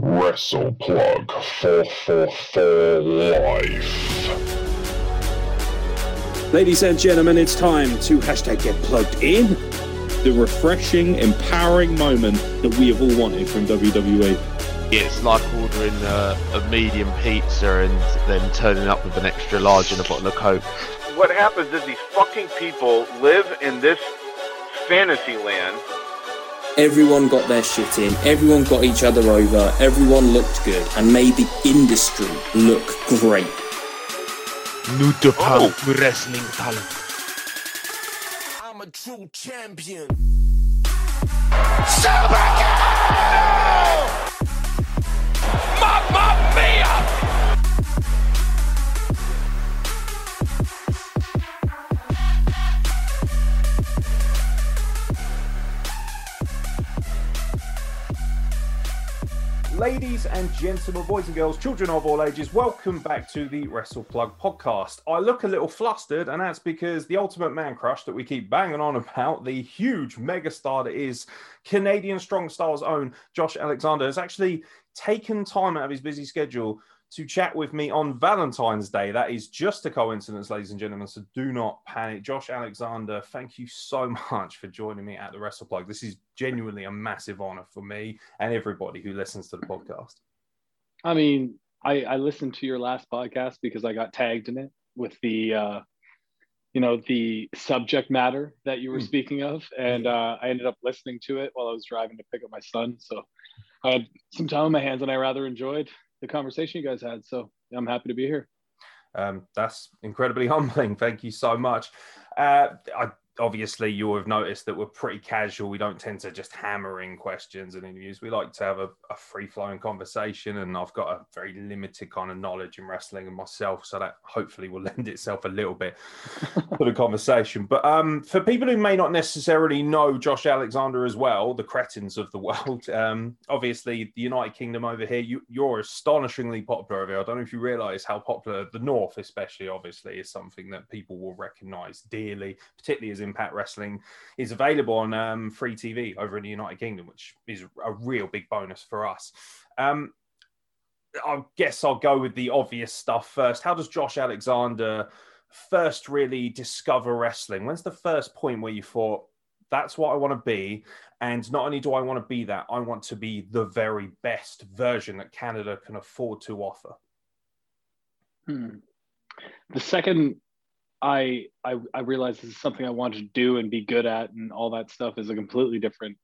Wrestle Plug 444 Life. Ladies and gentlemen, it's time to hashtag get plugged in. The refreshing, empowering moment that we have all wanted from WWE. It's like ordering a, a medium pizza and then turning up with an extra large and a bottle of Coke. What happens is these fucking people live in this fantasy land Everyone got their shit in, everyone got each other over, everyone looked good, and made the industry look great. New Japan oh. wrestling talent. I'm a true champion. Mamma Ladies and gentlemen, boys and girls, children of all ages, welcome back to the Wrestle Plug podcast. I look a little flustered, and that's because the ultimate man crush that we keep banging on about, the huge megastar that is Canadian Strong Style's own Josh Alexander, has actually taken time out of his busy schedule to chat with me on Valentine's Day. That is just a coincidence, ladies and gentlemen. So do not panic. Josh Alexander, thank you so much for joining me at the Wrestle Plug. This is genuinely a massive honor for me and everybody who listens to the podcast. I mean, I, I listened to your last podcast because I got tagged in it with the, uh, you know, the subject matter that you were Mm. speaking of, and uh, I ended up listening to it while I was driving to pick up my son. So I had some time on my hands, and I rather enjoyed the conversation you guys had. So I'm happy to be here. Um, that's incredibly humbling. Thank you so much. Uh, I, obviously, you will have noticed that we're pretty casual. We don't tend to just hammer in questions and interviews. We like to have a, a free flowing conversation, and I've got a very limited kind of knowledge in wrestling and myself, so that hopefully will lend itself a little bit to the conversation. But um, for people who may not necessarily know Josh Alexander as well, the cretins of the world, um, obviously the United Kingdom over here, you, you're astonishingly popular over here. I don't know if you realize how popular the North, especially, obviously, is something that people will recognize dearly, particularly as Impact Wrestling is available on um, free TV over in the United Kingdom, which is a real big bonus for us. Um, I guess I'll go with the obvious stuff first. How does Josh Alexander first really discover wrestling? When's the first point where you thought, that's what I want to be? And not only do I want to be that, I want to be the very best version that Canada can afford to offer. Hmm. The second I, I I realized this is something I wanted to do and be good at, and all that stuff is a completely different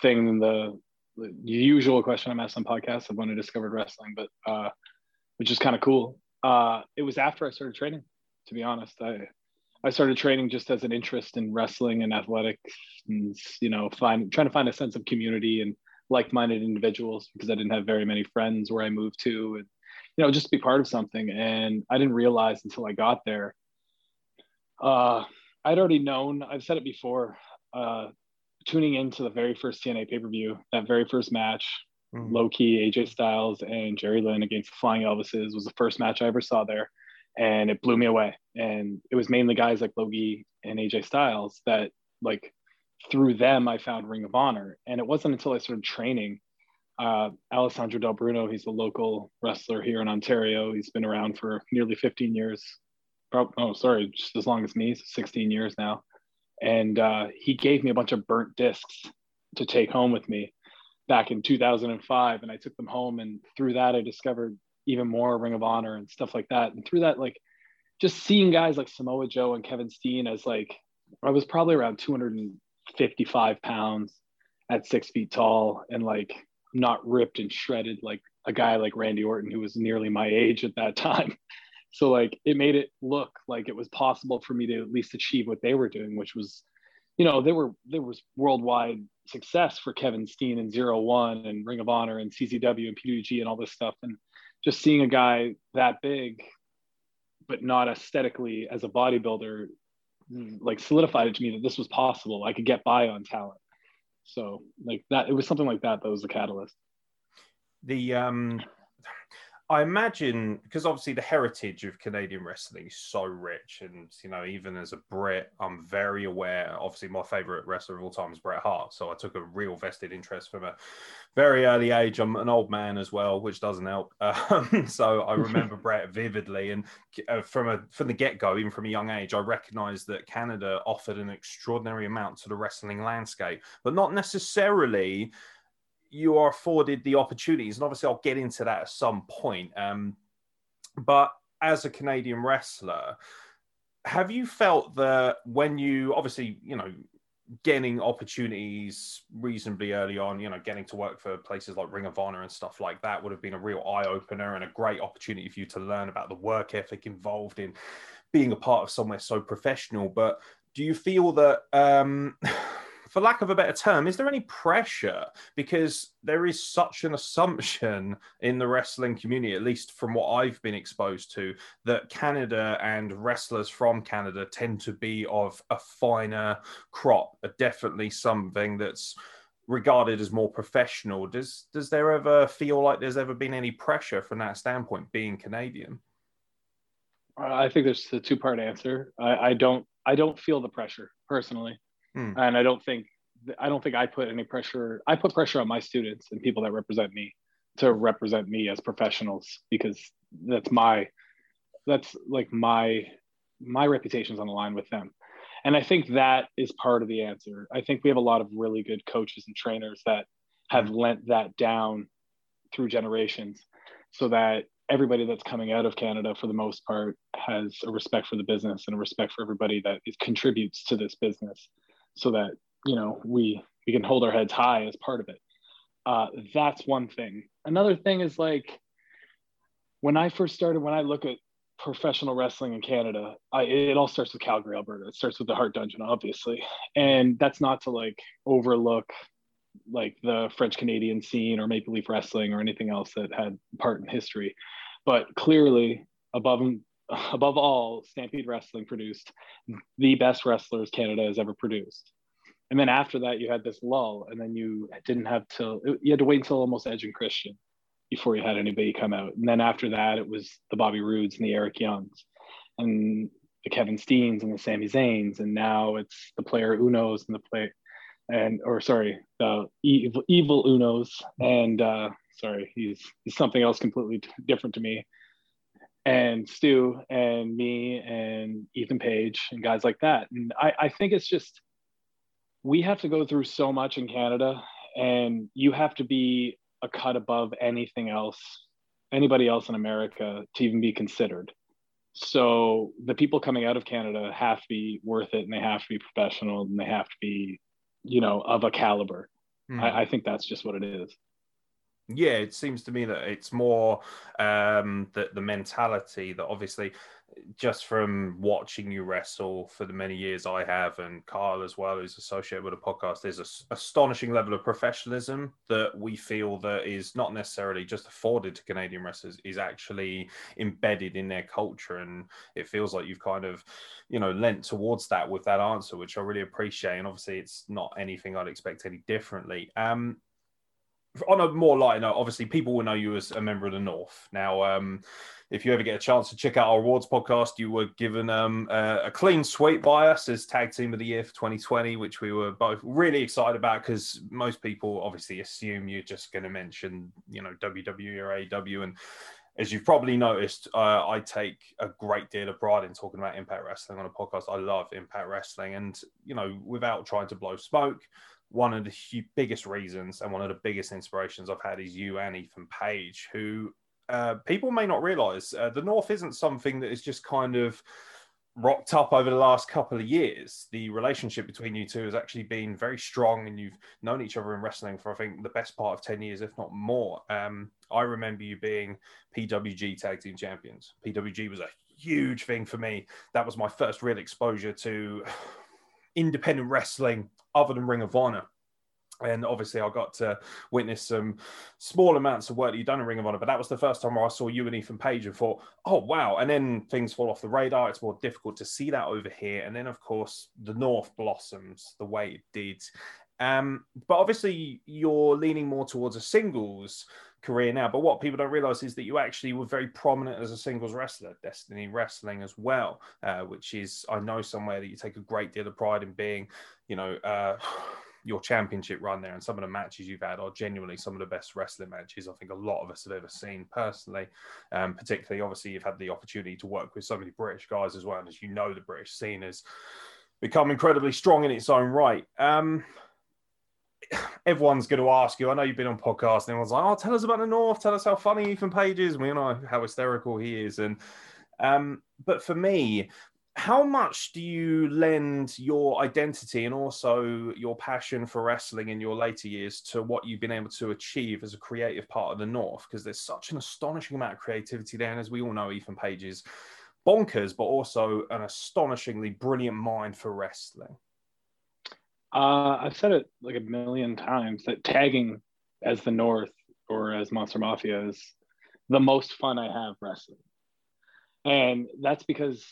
thing than the, the usual question I'm asked on podcasts of when I discovered wrestling, but uh, which is kind of cool. Uh, it was after I started training, to be honest. I I started training just as an interest in wrestling and athletics, and you know, find trying to find a sense of community and like-minded individuals because I didn't have very many friends where I moved to, and you know, just be part of something. And I didn't realize until I got there. Uh, I'd already known. I've said it before. Uh, tuning into the very first TNA pay per view, that very first match, Mhm. Low Ki AJ Styles and Jerry Lynn against the Flying Elvises was the first match I ever saw there, and it blew me away. And it was mainly guys like Low Ki and AJ Styles that like through them I found Ring of Honor, and it wasn't until I started training. Uh, Alessandro Del Bruno, he's a local wrestler here in Ontario. He's been around for nearly 15 years. Prob- oh, sorry, just as long as me, 16 years now. And uh, he gave me a bunch of burnt discs to take home with me back in 2005 and i took them home and through that i discovered even more ring of honor and stuff like that. And through that like just seeing guys like samoa joe and kevin steen as like i was probably around 255 pounds at six feet tall and like not ripped and shredded like a guy like randy orton who was nearly my age at that time so like it made it look like it was possible for me to at least achieve what they were doing which was you know there were there was worldwide success for Kevin Steen and Zero One and Ring of Honor and CCW and PWG and all this stuff. And just seeing a guy that big, but not aesthetically as a bodybuilder, like solidified it to me that this was possible. I could get by on talent. So like that, it was something like that that was the catalyst. The um, I imagine because obviously the heritage of Canadian wrestling is so rich, and you know, even as a Brit, I'm very aware. Obviously, my favorite wrestler of all time is Bret Hart, so I took a real vested interest from a very early age. I'm an old man as well, which doesn't help. Um, so I remember Bret vividly, and uh, from a from the get go, even from a young age, I recognised that Canada offered an extraordinary amount to the wrestling landscape, but not necessarily you are afforded the opportunities, and obviously I'll get into that at some point. Um, but as a Canadian wrestler, have you felt that when you obviously, you know, getting opportunities reasonably early on, you know, getting to work for places like Ring of Honor and stuff like that would have been a real eye opener and a great opportunity for you to learn about the work ethic involved in being a part of somewhere so professional. But do you feel that um for lack of a better term, is there any pressure? Because there is such an assumption in the wrestling community, at least from what I've been exposed to, that Canada and wrestlers from Canada tend to be of a finer crop, definitely something that's regarded as more professional. Does does there ever feel like there's ever been any pressure from that standpoint, being Canadian? Uh, I think there's a two part answer. I, I don't I don't feel the pressure personally. Hmm. And I don't think I don't think I put any pressure. I put pressure on my students and people that represent me to represent me as professionals because that's my that's like my my reputation's on the line with them. And I think that is part of the answer. I think we have a lot of really good coaches and trainers that have hmm. lent that down through generations so that everybody that's coming out of Canada for the most part has a respect for the business and a respect for everybody that is, contributes to this business so that you know we we can hold our heads high as part of it. Uh, that's one thing. Another thing is like when i first started when i look at professional wrestling in canada I, it all starts with calgary alberta. It starts with the hart dungeon obviously. And that's not to like overlook like the french canadian scene or maple leaf wrestling or anything else that had part in history. But clearly above above all, Stampede Wrestling produced the best wrestlers Canada has ever produced. And then after that, you had this lull, and then you didn't have to, you had to wait until almost Edge and Christian before you had anybody come out. And then after that, it was the Bobby Roodes and the Eric Youngs and the Kevin Steens and the Sami Zayns. And now it's the player Unos and the play, and, or sorry, the evil, evil Unos. And uh, sorry, he's, he's something else completely different to me and Stu and me and Ethan Page and guys like that. And I, I think it's just we have to go through so much in Canada and you have to be a cut above anything else, anybody else in America to even be considered. So the people coming out of Canada have to be worth it and they have to be professional and they have to be, you know, of a caliber. Mm. I, I think that's just what it is yeah, it seems to me that it's more um, the the mentality that obviously just from watching you wrestle for the many years I have, and Carl as well, who's associated with the podcast, there's an astonishing level of professionalism that we feel that is not necessarily just afforded to Canadian wrestlers, is actually embedded in their culture, and it feels like you've kind of, you know, lent towards that with that answer, which I really appreciate. And obviously, it's not anything I'd expect any differently. Um, on a more light note, obviously people will know you as a member of the North. Now, um, if you ever get a chance to check out our awards podcast, you were given um, a, a, clean sweep by us as tag team of the year for 2020, which we were both really excited about because most people obviously assume you're just going to mention, you know, WWE or AEW. And as you've probably noticed, uh, I take a great deal of pride in talking about Impact Wrestling on a podcast. I love Impact Wrestling. And, you know, without trying to blow smoke, one of the biggest reasons and one of the biggest inspirations I've had is you and Ethan Page, who uh, people may not realize uh, the North isn't something that is just kind of rocked up over the last couple of years. The relationship between you two has actually been very strong, and you've known each other in wrestling for I think the best part of ten years, if not more. Um, I remember you being PWG Tag Team Champions. PWG was a huge thing for me. That was my first real exposure to independent wrestling other than Ring of Honor. And obviously, I got to witness some small amounts of work that you've done in Ring of Honor, but that was the first time where I saw you and Ethan Page and thought, oh, wow. And then things fall off the radar. It's more difficult to see that over here. And then, of course, the North blossoms the way it did. Um, but obviously, you're leaning more towards a singles career now. But what people don't realize is that you actually were very prominent as a singles wrestler, Destiny Wrestling as well, uh, which is, I know, somewhere that you take a great deal of pride in being, you know, uh, your championship run there and some of the matches you've had are genuinely some of the best wrestling matches I think a lot of us have ever seen personally. Um, particularly, obviously, you've had the opportunity to work with so many British guys as well. And as you know, the British scene has become incredibly strong in its own right. Um, everyone's going to ask you. I know you've been on podcasts, and everyone's like, "Oh, tell us about the North. Tell us how funny Ethan Page is. We know how hysterical he is." And um, but for me, how much do you lend your identity and also your passion for wrestling in your later years to what you've been able to achieve as a creative part of the North? Because there's such an astonishing amount of creativity there, and as we all know, Ethan Page is bonkers, but also an astonishingly brilliant mind for wrestling. Uh, I've said it like a million times that tagging as the North or as Monster Mafia is the most fun I have wrestling, and that's because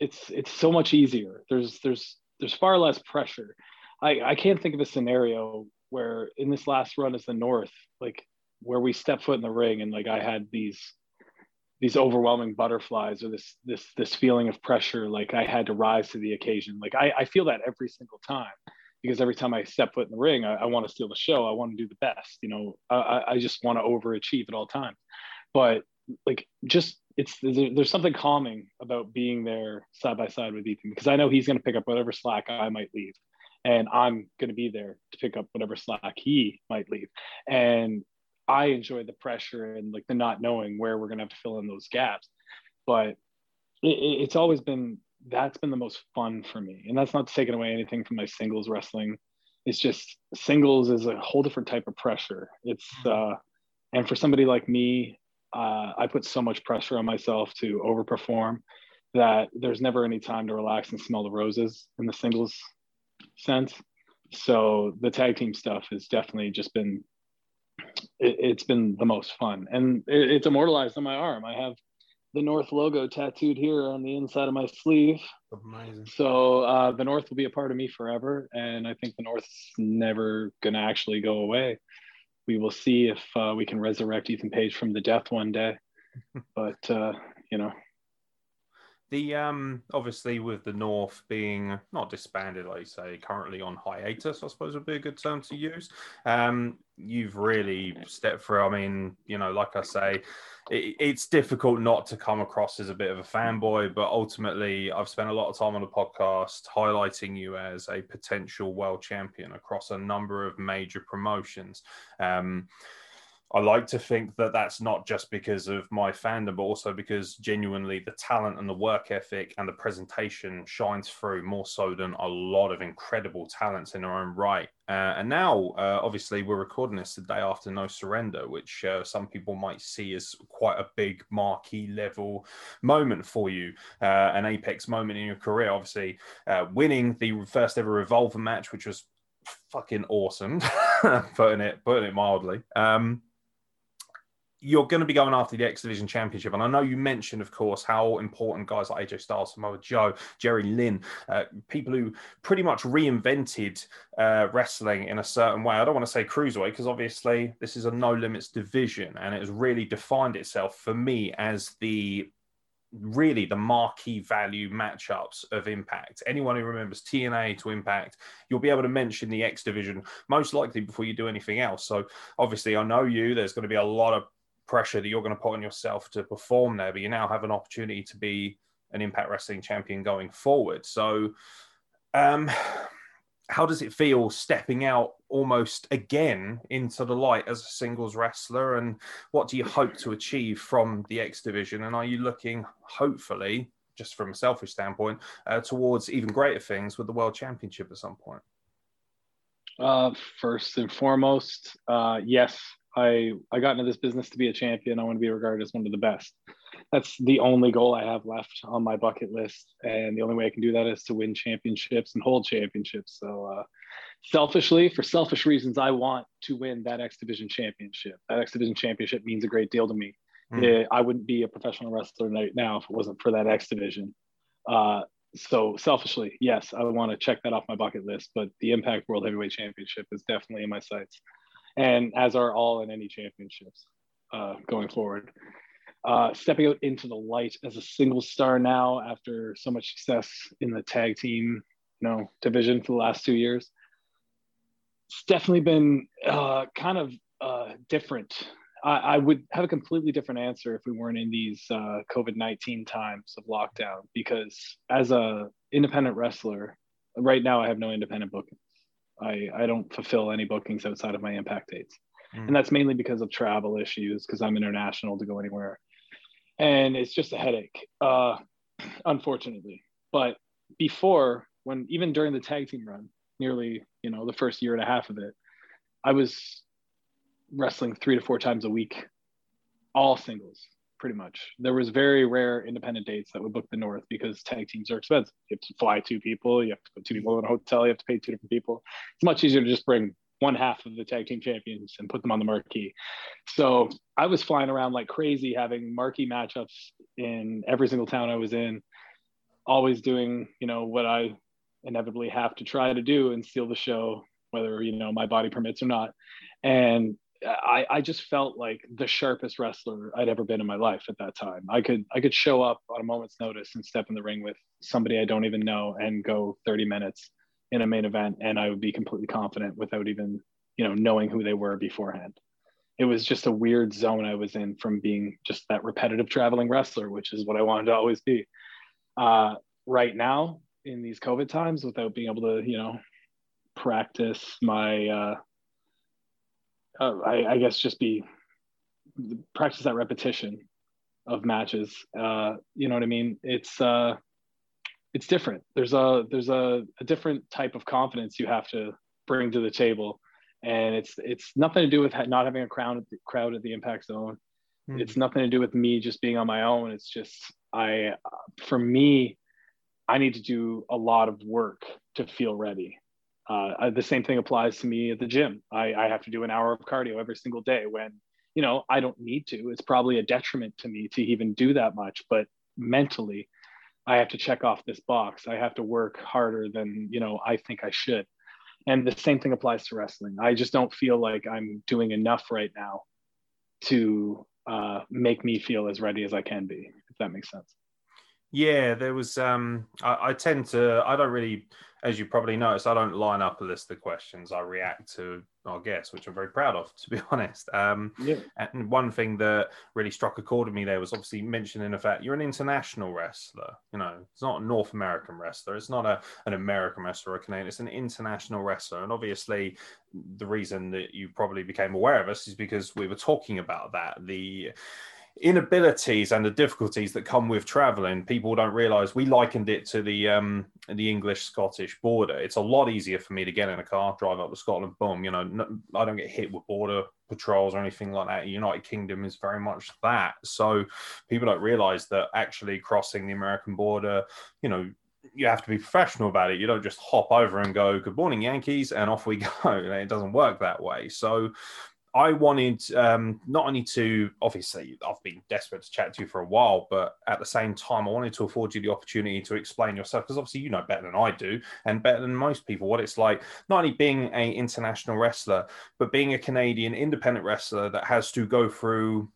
it's it's so much easier. There's there's there's far less pressure. I I can't think of a scenario where in this last run as the North, like where we step foot in the ring and like I had these these overwhelming butterflies or this this this feeling of pressure like i had to rise to the occasion like i, I feel that every single time because every time i step foot in the ring i, I want to steal the show i want to do the best you know i, I just want to overachieve at all times but like just it's there's something calming about being there side by side with Ethan because I know he's going to pick up whatever slack I might leave, and I'm going to be there to pick up whatever slack he might leave, and I enjoy the pressure and like the not knowing where we're going to have to fill in those gaps, but it, it's always been that's been the most fun for me, and that's not taking away anything from my singles wrestling. It's just singles is a whole different type of pressure. It's mm-hmm. uh, and for somebody like me uh, I put so much pressure on myself to overperform that there's never any time to relax and smell the roses in the singles sense. So the tag team stuff has definitely just been it, has been the most fun, and it, it's immortalized on my arm. I have the North logo tattooed here on the inside of my sleeve. Amazing. So uh, the North will be a part of me forever, and I think the North's never gonna actually go away we will see if uh, we can resurrect Ethan Page from the death one day. but uh, you know, the um obviously with the North being not disbanded, like you say, currently on hiatus, I suppose would be a good term to use. Um, you've really stepped through. I mean, you know, like I say, it, it's difficult not to come across as a bit of a fanboy, but ultimately, I've spent a lot of time on the podcast highlighting you as a potential world champion across a number of major promotions. Um, I like to think that that's not just because of my fandom, but also because genuinely the talent and the work ethic and the presentation shines through more so than a lot of incredible talents in their own right. Uh, and now, uh, obviously, we're recording this the day after No Surrender, which uh, some people might see as quite a big marquee level moment for you, uh, an apex moment in your career. Obviously, uh, winning the first ever Revolver match, which was fucking awesome, putting it putting it mildly. Um, you're going to be going after the X Division Championship. And I know you mentioned, of course, how important guys like AJ Styles, Samoa Joe, Jerry Lynn, uh, people who pretty much reinvented uh, wrestling in a certain way. I don't want to say cruiserweight because obviously this is a no limits division and it has really defined itself for me as the really the marquee value matchups of Impact. Anyone who remembers TNA to Impact, you'll be able to mention the X division most likely before you do anything else. So obviously, I know you. There's going to be a lot of pressure that you're going to put on yourself to perform there, but you now have an opportunity to be an Impact Wrestling champion going forward. So, um, how does it feel stepping out almost again into the light as a singles wrestler? And what do you hope to achieve from the X division? And are you looking, hopefully, just from a selfish standpoint, uh, towards even greater things with the World Championship at some point? Uh, first and foremost, uh, yes, I I got into this business to be a champion. I want to be regarded as one of the best. That's the only goal I have left on my bucket list, and the only way I can do that is to win championships and hold championships. So, uh, selfishly, for selfish reasons, I want to win that X Division championship. That X Division championship means a great deal to me. Mm. I wouldn't be a professional wrestler right now if it wasn't for that X Division. Uh, so selfishly, yes, I want to check that off my bucket list. But the Impact World Heavyweight Championship is definitely in my sights and as are all in any championships. uh, going forward. Uh, stepping out into the light as a single star now after so much success in the tag team, you know, division for the last two years. It's definitely been uh, kind of uh, different. I, I, would have a completely different answer if we weren't in these uh, COVID nineteen times of lockdown. Because as a independent wrestler, right now I have no independent bookings. I I don't fulfill any bookings outside of my impact dates, mm. and that's mainly because of travel issues. Because I'm international to go anywhere and it's just a headache, uh, unfortunately. But before, when even during the tag team run, nearly you know the first year and a half of it, I was wrestling three to four times a week, all singles, pretty much. There was very rare independent dates that would book the North because tag teams are expensive. You have to fly two people, you have to put two people in a hotel, you have to pay two different people. It's much easier to just bring one half of the tag team champions and put them on the marquee. So I was flying around like crazy, having marquee matchups in every single town I was in, always doing, you know, what I inevitably have to try to do and steal the show, whether, you know, my body permits or not. And I, I just felt like the sharpest wrestler I'd ever been in my life at that time. I could I could show up on a moment's notice and step in the ring with somebody I don't even know and go 30 minutes in a main event and I would be completely confident without even, you know, knowing who they were beforehand. It was just a weird zone I was in from being just that repetitive traveling wrestler, which is what I wanted to always be. Uh, right now, in these COVID times, without being able to, you know, practice my, uh, uh, I, I, guess, just be practice that repetition of matches. Uh, you know what I mean? It's uh, it's different. There's a there's a, a different type of confidence you have to bring to the table, and it's it's nothing to do with not having a crowd at the, crowd at the impact zone. Mm. It's nothing to do with me just being on my own. It's just I for me, I need to do a lot of work to feel ready. Uh, the same thing applies to me at the gym. I, I have to do an hour of cardio every single day when you know I don't need to. It's probably a detriment to me to even do that much, but mentally I have to check off this box. I have to work harder than, you know, I think I should. And the same thing applies to wrestling. I just don't feel like I'm doing enough right now to uh, make me feel as ready as I can be, if that makes sense. Yeah, there was. Um, I, I tend to. I don't really as you probably noticed, I don't line up a list of questions. I react to our guests, which I'm very proud of, to be honest. Um, yeah. And one thing that really struck a chord with me there was obviously mentioning the fact you're an international wrestler. You know, it's not a North American wrestler. It's not a, an American wrestler or a Canadian. It's an international wrestler. And obviously, the reason that you probably became aware of us is because we were talking about that. The inabilities and the difficulties that come with traveling people don't realize we likened it to the um the english scottish border it's a lot easier for me to get in a car drive up to scotland boom you know no, i don't get hit with border patrols or anything like that united kingdom is very much that so people don't realize that actually crossing the american border you know you have to be professional about it. You don't just hop over and go, "Good morning, Yankees," and off we go. It doesn't work that way. So, I wanted um, not only to obviously I've been desperate to chat to you for a while, but at the same time I wanted to afford you the opportunity to explain yourself because obviously you know better than I do and better than most people what it's like not only being a international wrestler but being a Canadian independent wrestler that has to go through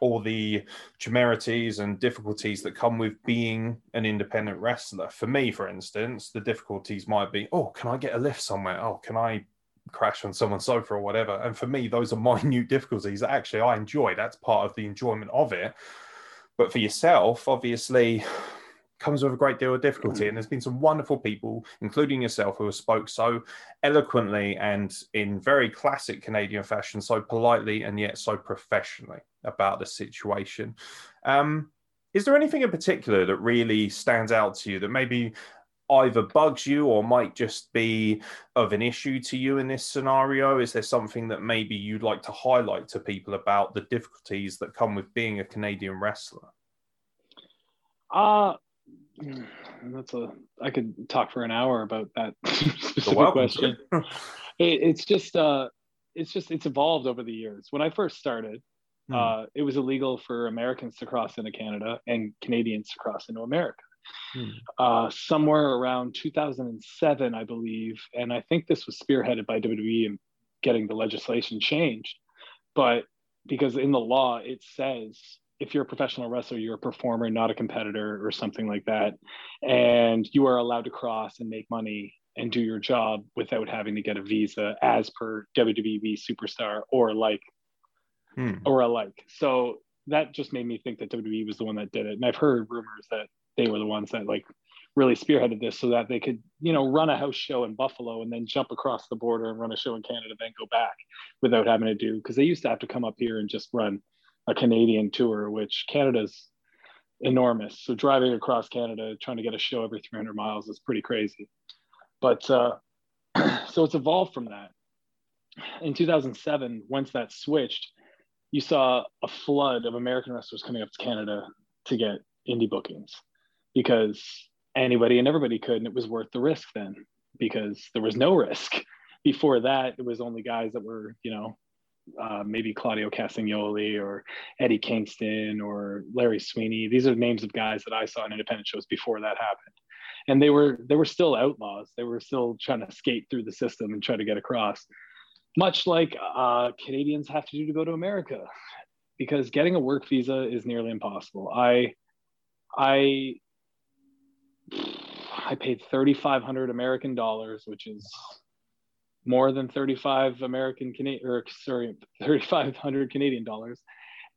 all the temerities and difficulties that come with being an independent wrestler. For me, for instance, the difficulties might be, oh, can I get a lift somewhere? Oh, can I crash on someone's sofa or whatever. And for me, those are minute difficulties that actually I enjoy. That's part of the enjoyment of it. But for yourself, obviously, comes with a great deal of difficulty. And there's been some wonderful people, including yourself, who have spoke so eloquently and in very classic Canadian fashion, so politely and yet so professionally about the situation. Um, is there anything in particular that really stands out to you that maybe either bugs you or might just be of an issue to you in this scenario? Is there something that maybe you'd like to highlight to people about the difficulties that come with being a Canadian wrestler? Uh that's a I could talk for an hour about that specific question. it, it's just uh it's just it's evolved over the years. When I first started, hmm. uh, it was illegal for Americans to cross into Canada and Canadians to cross into America hmm. uh, somewhere around 2007, I believe. And I think this was spearheaded by WWE and getting the legislation changed. But because in the law it says if you're a professional wrestler, you're a performer, not a competitor or something like that. And you are allowed to cross and make money and do your job without having to get a visa as per WWE superstar or like Hmm. or alike. So that just made me think that WWE was the one that did it. And I've heard rumors that they were the ones that like really spearheaded this so that they could, you know, run a house show in Buffalo and then jump across the border and run a show in Canada, then go back without having to do because they used to have to come up here and just run a Canadian tour, which Canada's enormous. So driving across Canada, trying to get a show every 300 miles is pretty crazy. But uh, so it's evolved from that. In 2007, once that switched, you saw a flood of American wrestlers coming up to Canada to get indie bookings because anybody and everybody could, and it was worth the risk then because there was no risk. Before that, it was only guys that were, you know, uh, maybe Claudio Castagnoli or Eddie Kingston or Larry Sweeney. These are names of guys that I saw in independent shows before that happened, and they were they were still outlaws. They were still trying to skate through the system and try to get across much like uh, Canadians have to do to go to America, because getting a work visa is nearly impossible. I, I, I paid thirty five hundred American dollars, which is more than thirty five American Canadian, or sorry, thirty five hundred Canadian dollars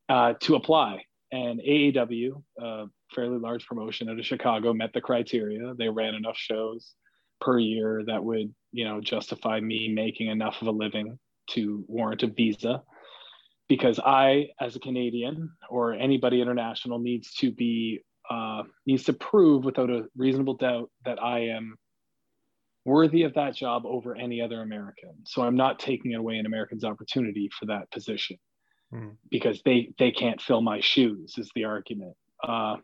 uh, to apply. And AAW, a fairly large promotion out of Chicago, met the criteria. They ran enough shows per year that would you know justify me making enough of a living to warrant a visa because i as a canadian or anybody international needs to be uh, needs to prove without a reasonable doubt that i am worthy of that job over any other american so i'm not taking away an american's opportunity for that position Hmm. because they they can't fill my shoes is the argument uh,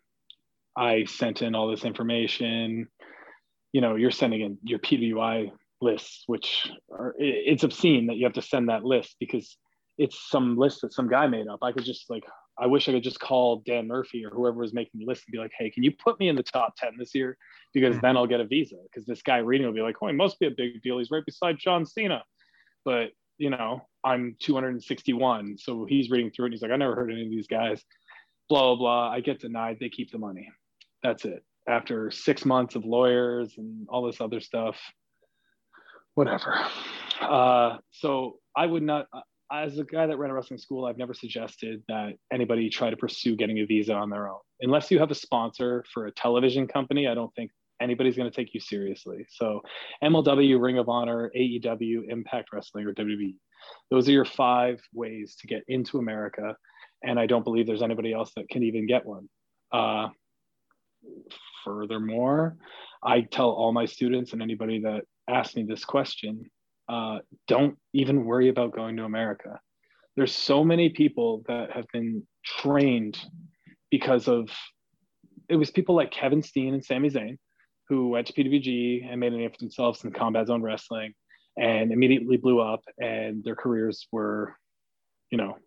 i sent in all this information you know you're sending in your PWI lists, which are it's obscene that you have to send that list because it's some list that some guy made up. I could just like I wish I could just call Dan Murphy or whoever was making the list and be like, hey, can you put me in the top 10 this year? Because then I'll get a visa. Because this guy reading will be like, oh, he must be a big deal. He's right beside John Cena. But you know, I'm 261. So he's reading through it and he's like, I never heard any of these guys. Blah blah blah. I get denied. They keep the money. That's it after six months of lawyers and all this other stuff whatever uh, so i would not as a guy that ran a wrestling school i've never suggested that anybody try to pursue getting a visa on their own. Unless you have a sponsor for a television company i don't think anybody's going to take you seriously. So mlw ring of honor aew impact wrestling or wwe those are your five ways to get into america and i don't believe there's anybody else that can even get one. Uh, furthermore, I tell all my students and anybody that asks me this question, uh, don't even worry about going to America. There's so many people that have been trained because of it was people like Kevin Steen and Sami Zayn who went to PWG and made a name for themselves in combat zone wrestling and immediately blew up and their careers were, you know,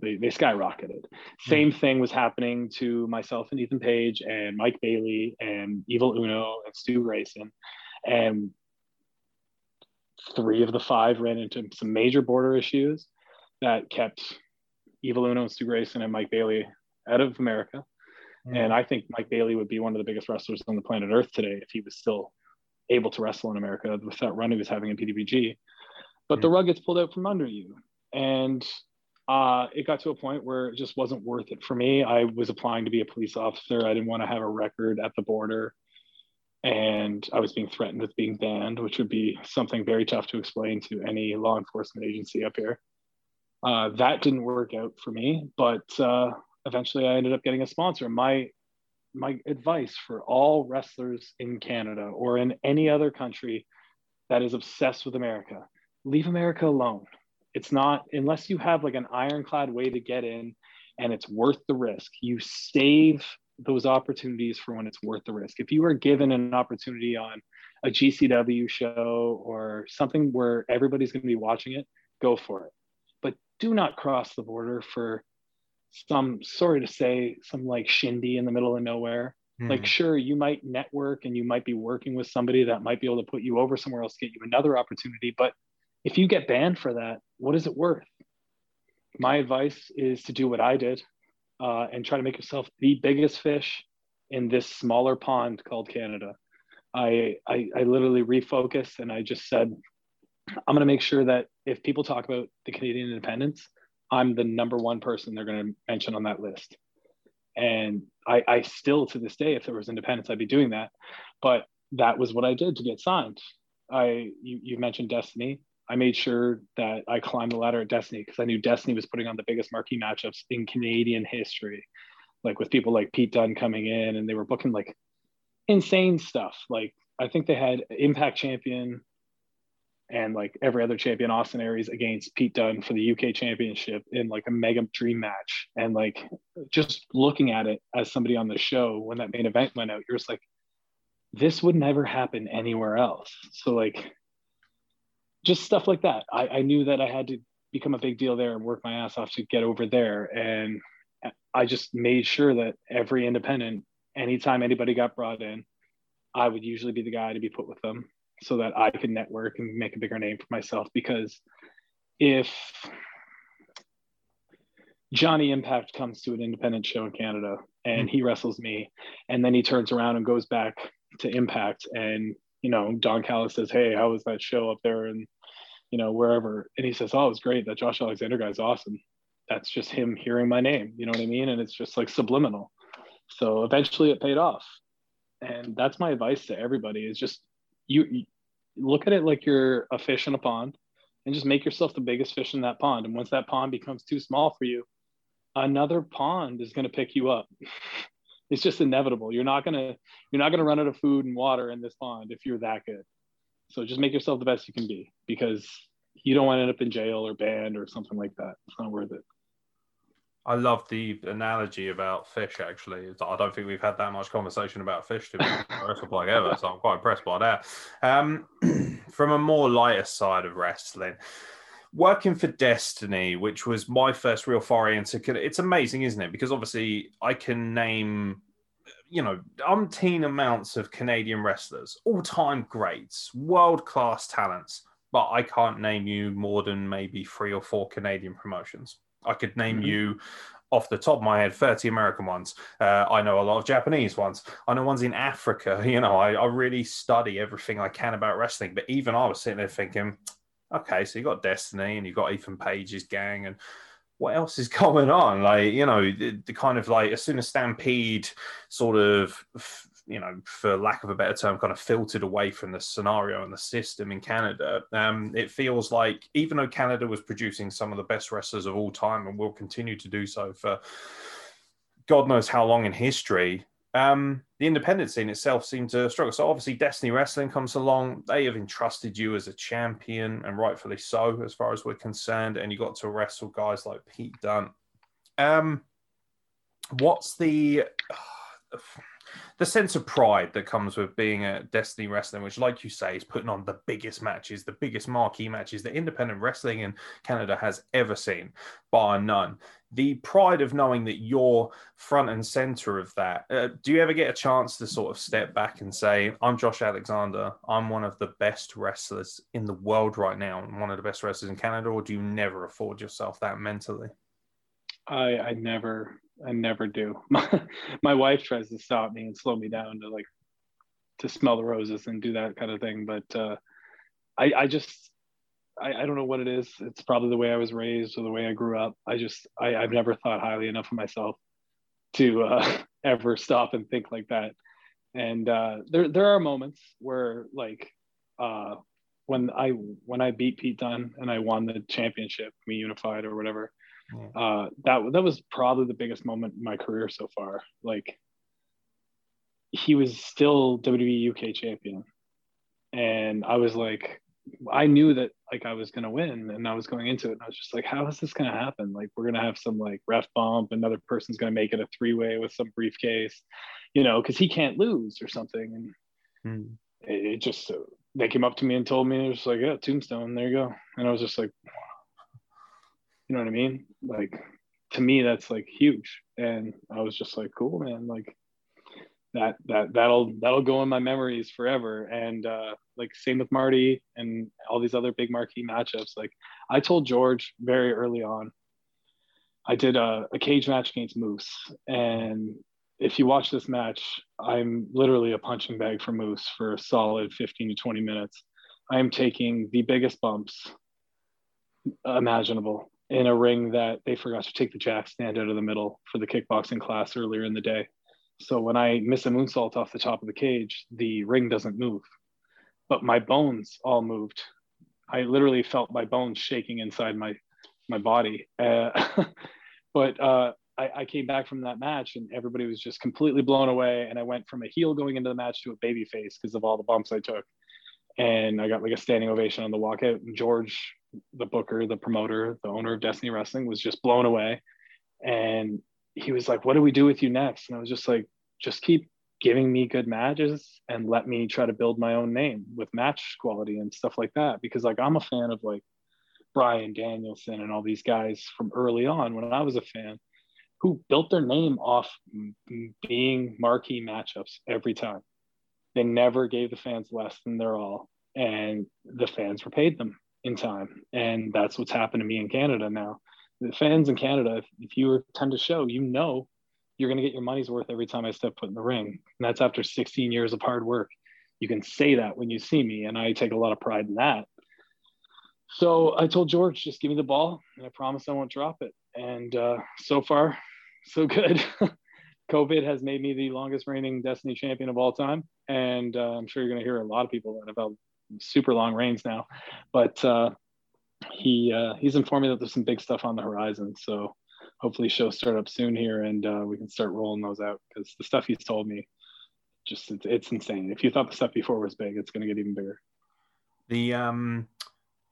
they, they skyrocketed. Same thing was happening to myself and Ethan Page and Mike Bailey and Evil Uno and Stu Grayson. And three of the five ran into some major border issues that kept Evil Uno and Stu Grayson and Mike Bailey out of America. And I think Mike Bailey would be one of the biggest wrestlers on the planet Earth today if he was still able to wrestle in America with that run he was having in PWG. But the rug gets pulled out from under you. And uh, it got to a point where it just wasn't worth it for me. I was applying to be a police officer. I didn't want to have a record at the border. And I was being threatened with being banned, which would be something very tough to explain to any law enforcement agency up here. Uh, that didn't work out for me, but uh, eventually I ended up getting a sponsor. My my advice for all wrestlers in Canada or in any other country that is obsessed with America, leave America alone it's not unless you have like an ironclad way to get in and it's worth the risk you save those opportunities for when it's worth the risk. If you are given an opportunity on a gcw show or something where everybody's going to be watching it go for it. But do not cross the border for some sorry to say some like shindy in the middle of nowhere. Hmm. Like sure you might network and you might be working with somebody that might be able to put you over somewhere else get you another opportunity but if you get banned for that, what is it worth? my advice is to do what I did uh, and try to make yourself the biggest fish in this smaller pond called Canada. I, I, I literally refocused and I just said, I'm going to make sure that if people talk about the Canadian independence, I'm the number one person they're going to mention on that list. And I, I still, to this day, if there was independence, I'd be doing that. But that was what I did to get signed. I, you, you mentioned Destiny. I made sure that I climbed the ladder at Destiny because I knew Destiny was putting on the biggest marquee matchups in Canadian history, like with people like Pete Dunne coming in and they were booking like insane stuff. Like I think they had Impact Champion and like every other champion, Austin Aries against Pete Dunne for the UK Championship in like a mega dream match. And like just looking at it as somebody on the show when that main event went out, you're just like, this would never happen anywhere else. So like just stuff like that. I, I knew that I had to become a big deal there and work my ass off to get over there. And I just made sure that every independent, anytime anybody got brought in, I would usually be the guy to be put with them so that I could network and make a bigger name for myself. Because if Johnny Impact comes to an independent show in Canada and mm. he wrestles me, and then he turns around and goes back to Impact and you know, Don Callis says, Hey, how was that show up there? And, you know, wherever. And he says, Oh, it was great. That Josh Alexander guy's awesome. That's just him hearing my name. You know what I mean? And it's just like subliminal. So eventually it paid off. And that's my advice to everybody is just you, you look at it like you're a fish in a pond and just make yourself the biggest fish in that pond. And once that pond becomes too small for you, another pond is going to pick you up. it's just inevitable. You're not gonna you're not gonna run out of food and water in this pond if you're that good. So just make yourself the best you can be because you don't want to end up in jail or banned or something like that. It's not worth it. I love the analogy about fish. Actually, I don't think we've had that much conversation about fish to be like ever, so I'm quite impressed by that. Um, from a more lighter side of wrestling, working for Destiny, which was my first real foray into, it's amazing, isn't it? Because obviously I can name, you know, umpteen amounts of Canadian wrestlers, all time greats, world class talents, but I can't name you more than maybe three or four Canadian promotions. I could name mm-hmm. you off the top of my head 30 American ones. Uh, I know a lot of Japanese ones. I know ones in Africa. You know, I, I really study everything I can about wrestling. But even I was sitting there thinking, okay, so you got Destiny and you got Ethan Page's gang and what else is going on? Like, you know, the, the, kind of like as soon as Stampede sort of, you know, for lack of a better term, kind of filtered away from the scenario and the system in Canada, um, it feels like even though Canada was producing some of the best wrestlers of all time and will continue to do so for God knows how long in history, um, the independent scene itself seemed to struggle. So obviously, Destiny Wrestling comes along. They have entrusted you as a champion, and rightfully so, as far as we're concerned. And you got to wrestle guys like Pete Dunne. Um, what's the uh, the sense of pride that comes with being a Destiny Wrestling, which, like you say, is putting on the biggest matches, the biggest marquee matches that independent wrestling in Canada has ever seen, bar none the pride of knowing that you're front and center of that. Uh, do you ever get a chance to sort of step back and say, I'm Josh Alexander, I'm one of the best wrestlers in the world right now, and one of the best wrestlers in Canada, or do you never afford yourself that mentally? I, I never, I never do. My, my wife tries to stop me and slow me down to like, to smell the roses and do that kind of thing. But uh, I, I just, I, I, don't know what it is. It's probably the way I was raised or the way I grew up. I just I, have never thought highly enough of myself to uh, ever stop and think like that. And uh, there there are moments where like uh, when I when I beat Pete Dunne and I won the championship, me unified or whatever. Uh, that that was probably the biggest moment in my career so far. Like he was still WWE UK champion, and I was like, I knew that like I was gonna win and I was going into it and I was just like, how is this gonna happen? Like we're gonna have some like ref bump, another person's gonna make it a three-way with some briefcase, you know, because he can't lose or something. And hmm. it, it, just they came up to me and told me it was like, yeah, tombstone, there you go. And I was just like, you know what I mean? Like to me, that's like huge. And I was just like, cool, man. Like that that that'll that'll go in my memories forever and uh like same with marty and all these other big marquee matchups like i told george very early on I did a, a cage match against Moose, and if you watch this match, I'm literally a punching bag for Moose for a solid 15 to 20 minutes. I am taking the biggest bumps imaginable in a ring that they forgot to take the jack stand out of the middle for the kickboxing class earlier in the day. So when I miss a moonsault off the top of the cage, the ring doesn't move, but my bones all moved. I literally felt my bones shaking inside my my body. Uh, but uh, I, I, came back from that match and everybody was just completely blown away. And I went from a heel going into the match to a baby face because of all the bumps I took. And I got like a standing ovation on the walkout. And George, the booker, the promoter, the owner of Destiny Wrestling, was just blown away. And he was like, What do we do with you next? And I was just like, Just keep giving me good matches and let me try to build my own name with match quality and stuff like that. Because like I'm a fan of like Bryan Danielson and all these guys from early on when I was a fan who built their name off being marquee matchups every time. They never gave the fans less than their all, and the fans repaid them in time. And that's what's happened to me in Canada now. The fans in Canada, if, if you attend a show, you know you're going to get your money's worth every time I step foot in the ring. And that's after 16 years of hard work. You can say that when you see me, and I take a lot of pride in that. So I told George, just give me the ball, and I promise I won't drop it. And uh, so far, so good. COVID has made me the longest reigning Destiny champion of all time, and uh, I'm sure you're going to hear a lot of people that have super long reigns now. But uh, he uh, he's informed me that there's some big stuff on the horizon. So hopefully, shows start up soon here, and uh, we can start rolling those out because the stuff he's told me, just it's, it's insane. If you thought the stuff before was big, it's going to get even bigger. The um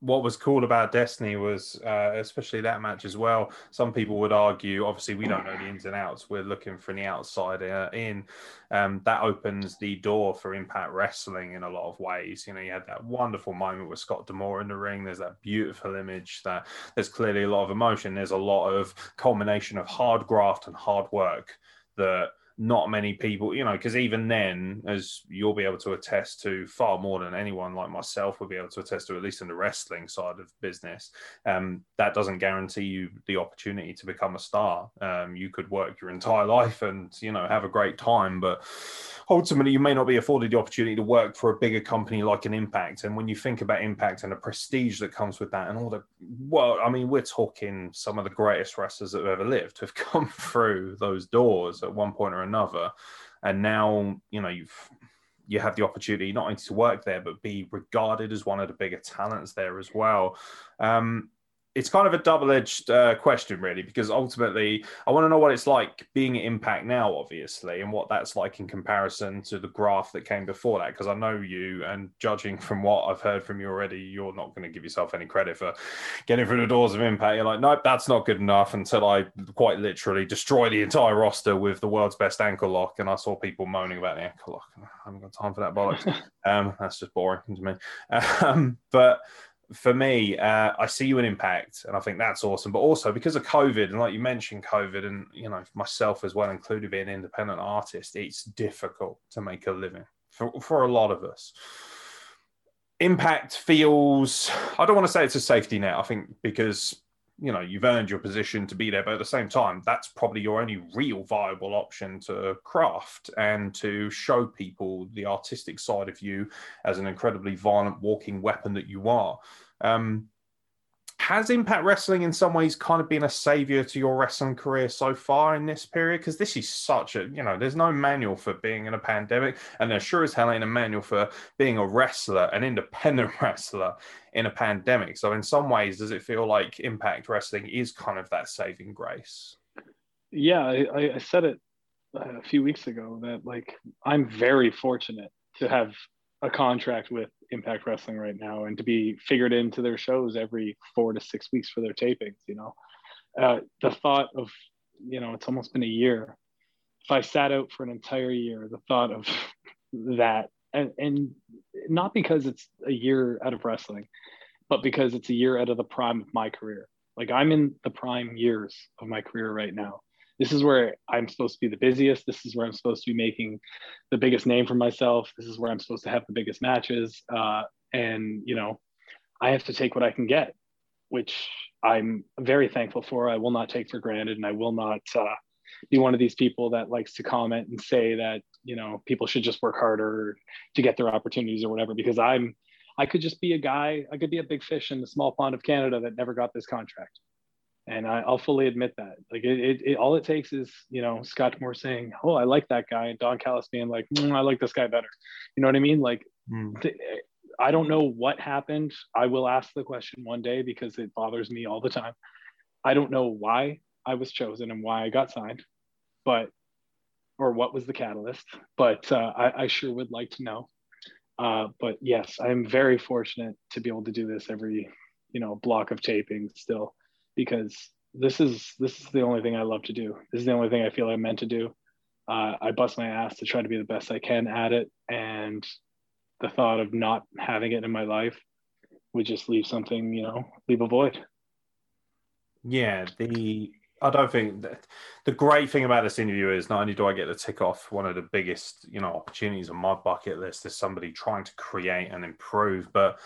what was cool about Destiny was, uh, especially that match as well. Some people would argue, obviously, we don't know the ins and outs. We're looking from the outside in. Um, that opens the door for Impact Wrestling in a lot of ways. You know, you had that wonderful moment with Scott D'Amore in the ring. There's that beautiful image that there's clearly a lot of emotion. There's a lot of culmination of hard graft and hard work that not many people, you know, because even then, as you'll be able to attest to far more than anyone like myself will be able to attest to, at least in the wrestling side of business, um, that doesn't guarantee you the opportunity to become a star. Um, you could work your entire life and, you know, have a great time, but ultimately you may not be afforded the opportunity to work for a bigger company like an Impact. And when you think about Impact and the prestige that comes with that and all the, well, I mean, we're talking some of the greatest wrestlers that have ever lived have come through those doors at one point or another another. And now, you know, you've you have the opportunity not only to work there, but be regarded as one of the bigger talents there as well. Um, it's kind of a double-edged uh, question really because ultimately i want to know what it's like being at impact now obviously and what that's like in comparison to the graph that came before that because i know you and judging from what i've heard from you already you're not going to give yourself any credit for getting through the doors of impact. You're like nope that's not good enough until i quite literally destroy the entire roster with the world's best ankle lock and i saw people moaning about the ankle lock. I haven't got time for that bollocks. Um, that's just boring to me. Um, but for me, uh, I see you in impact, and I think that's awesome. But also because of COVID, and like you mentioned, COVID, and you know myself as well, included being an independent artist, it's difficult to make a living for for a lot of us. Impact feels I don't want to say it's a safety net. I think because you know you've earned your position to be there, but at the same time, that's probably your only real viable option to craft and to show people the artistic side of you as an incredibly violent walking weapon that you are. Um, has Impact Wrestling in some ways kind of been a savior to your wrestling career so far in this period? Because this is such a, you know, there's no manual for being in a pandemic, and there sure as hell ain't a manual for being a wrestler, an independent wrestler in a pandemic. So, in some ways, does it feel like Impact Wrestling is kind of that saving grace? Yeah, I, I said it uh, a few weeks ago that like I'm very fortunate to have a contract with Impact Wrestling right now and to be figured into their shows every four to six weeks for their tapings. You know, uh, the thought of you know it's almost been a year. If I sat out for an entire year, the thought of that and and not because it's a year out of wrestling, but because it's a year out of the prime of my career. Like I'm in the prime years of my career right now this is where I'm supposed to be the busiest. This is where I'm supposed to be making the biggest name for myself. This is where I'm supposed to have the biggest matches. Uh, and, you know, I have to take what I can get. which I'm very thankful for. I will not take for granted, and I will not uh, be one of these people that likes to comment and say that you know people should just work harder to get their opportunities or whatever. Because I'm, I could just be a guy. I could be a big fish in the small pond of Canada that never got this contract, and I, will fully admit that. Like it, it, it, all it takes is you know Scott D'Amore saying, "Oh, I like that guy," and Don Callis being like, mm, "I like this guy better." You know what I mean? Like. Mm. Th- I don't know what happened. I will ask the question one day because it bothers me all the time. I don't know why I was chosen and why I got signed, but or what was the catalyst. But uh, I, I, sure would like to know. Uh, but yes, I'm very fortunate to be able to do this every you know block of taping still because this is this is the only thing I love to do. This is the only thing I feel I'm meant to do. Uh, I bust my ass to try to be the best I can at it, and the thought of not having it in my life would just leave something, you know, leave a void. Yeah, the I don't think that the great thing about this interview is not only do I get to tick off one of the biggest, you know, opportunities on my bucket list as somebody trying to create and improve, but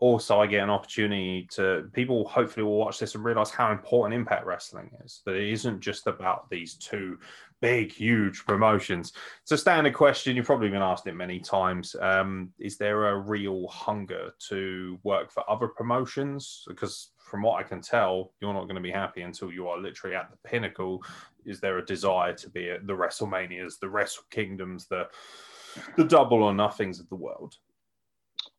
also I get an opportunity to people hopefully will watch this and realize how important impact wrestling is. That it isn't just about these two big, huge promotions. It's a standard question. You've probably been asked it many times. Um, is there a real hunger to work for other promotions? Because from what I can tell, you're not going to be happy until you are literally at the pinnacle. Is there a desire to be at the WrestleManias, the Wrestle Kingdoms, the the double or nothings of the world?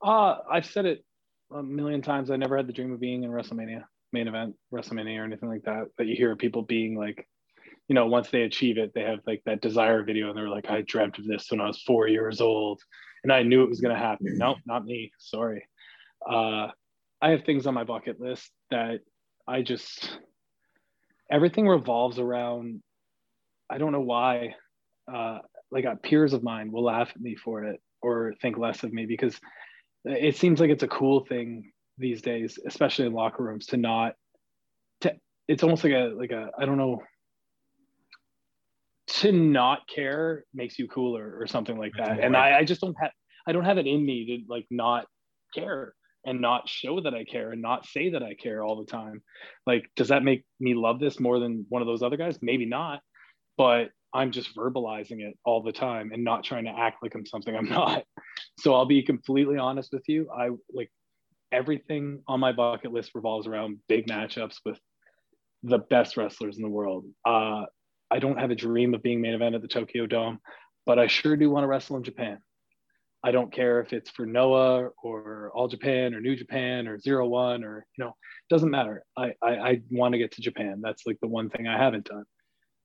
Uh, I've said it a million times. I never had the dream of being in WrestleMania main event, WrestleMania, or anything like that. But you hear people being like, you know, once they achieve it, they have like that desire video, and they're like, I dreamt of this when I was four years old, and I knew it was going to happen. nope, not me. Sorry. Uh, I have things on my bucket list that I just everything revolves around. I don't know why. Uh, like uh, peers of mine will laugh at me for it or think less of me because it seems like it's a cool thing these days, especially in locker rooms, to not to it's almost like a like a I don't know to not care makes you cooler or something like that. And I, I just don't have I don't have it in me to like not care and not show that I care and not say that I care all the time. Like, does that make me love this more than one of those other guys? Maybe not, but I'm just verbalizing it all the time and not trying to act like I'm something I'm not. So I'll be completely honest with you. I like everything on my bucket list revolves around big matchups with the best wrestlers in the world. Uh, I don't have a dream of being main event at the Tokyo Dome, but I sure do want to wrestle in Japan. I don't care if it's for Noah or All Japan or New Japan or Zero One or you know, doesn't matter. I I, I want to get to Japan. That's like the one thing I haven't done.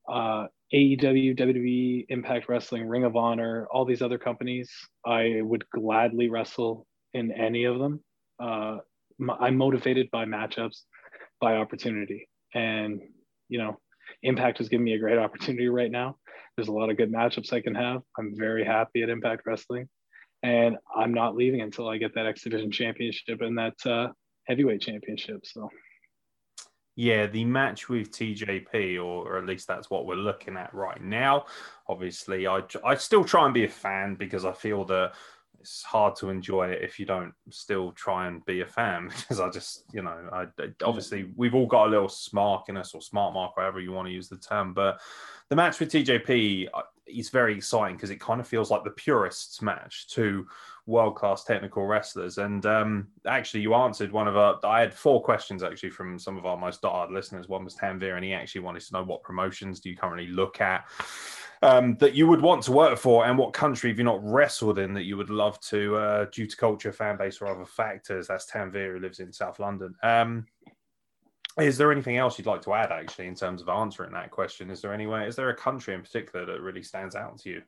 Uh, AEW, WWE, Impact Wrestling, Ring of Honor, all these other companies, I would gladly wrestle in any of them. Uh, I'm motivated by matchups, by opportunity, and you know, Impact is giving me a great opportunity right now. There's a lot of good matchups I can have. I'm very happy at Impact Wrestling and I'm not leaving until I get that X Division Championship and that uh, heavyweight championship. So, yeah, the match with TJP, or, or, at least that's what we're looking at right now. Obviously, I I still try and be a fan because I feel that it's hard to enjoy it if you don't still try and be a fan because I just you know I obviously we've all got a little smark in us or smart mark whatever you want to use the term but the match with TJP uh, is very exciting because it kind of feels like the purists match to world class technical wrestlers and um, actually you answered one of our I had four questions actually from some of our most diehard listeners one was Tanvir and he actually wanted to know what promotions do you currently look at um, that you would want to work for, and what country have you not wrestled in that you would love to, uh, due to culture, fan base, or other factors? That's Tanvir, who lives in South London. Um, is there anything else you'd like to add, actually, in terms of answering that question? Is there anywhere, is there a country in particular that really stands out to you?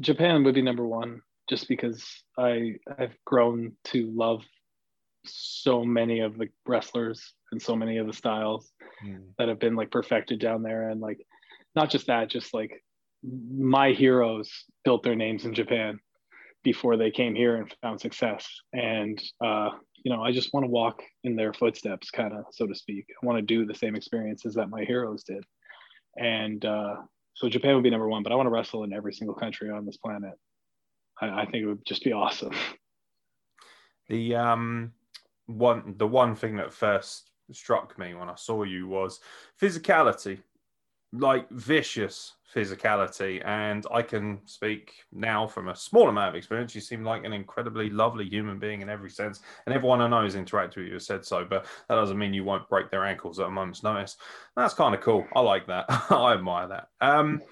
Japan would be number one, just because I I've grown to love so many of the wrestlers and so many of the styles mm. that have been like perfected down there, and like not just that, just like my heroes built their names in Japan before they came here and found success. And, uh, you know, I just want to walk in their footsteps, kind of, so to speak. I want to do the same experiences that my heroes did. And uh, so Japan would be number one, but I want to wrestle in every single country on this planet. I, I think it would just be awesome. The um, one the one thing that first struck me when I saw you was physicality, like vicious physicality. And I can speak now from a small amount of experience. You seem like an incredibly lovely human being in every sense. And everyone I know who's interacted with you has said so, but that doesn't mean you won't break their ankles at a moment's notice. That's kind of cool. I like that. I admire that. Um,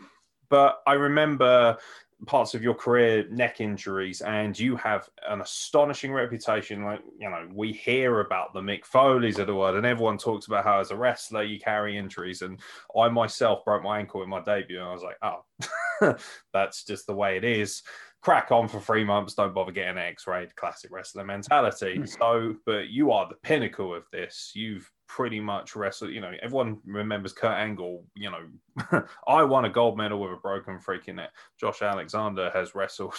but I remember parts of your career neck injuries and you have an astonishing reputation. Like you know we hear about the mick foley's of the world and everyone talks about how as a wrestler you carry injuries. And i myself broke my ankle in my debut and i was like oh that's just the way it is. Crack on for three months. Don't bother getting x-rayed. Classic wrestler mentality. Hmm. So but you are the pinnacle of this. You've pretty much wrestled. You know, everyone remembers Kurt Angle. You know, I won a gold medal with a broken freaking neck. Josh Alexander has wrestled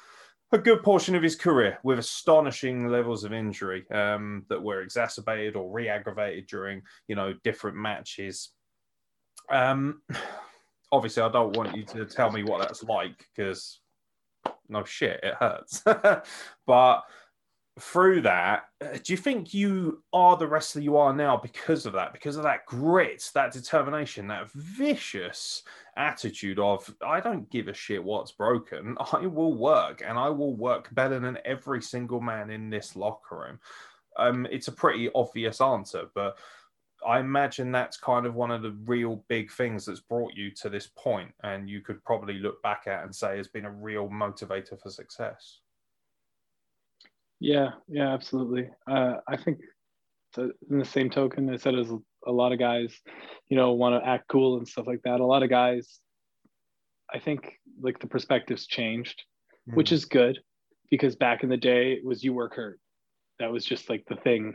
a good portion of his career with astonishing levels of injury um, that were exacerbated or re-aggravated during you know different matches. Um, obviously, I don't want you to tell me what that's like because no shit, it hurts. but through that, uh, do you think you are the wrestler you are now because of that? Because of that grit, that determination, that vicious attitude of, I don't give a shit what's broken. I will work and I will work better than every single man in this locker room. Um, it's a pretty obvious answer, but I imagine that's kind of one of the real big things that's brought you to this point, and you could probably look back at and say has been a real motivator for success. Yeah, yeah, absolutely. Uh, I think in the same token, I said as a lot of guys, you know, want to act cool and stuff like that. A lot of guys, I think, like the perspectives changed, mm. which is good because back in the day it was you work hurt. That was just like the thing,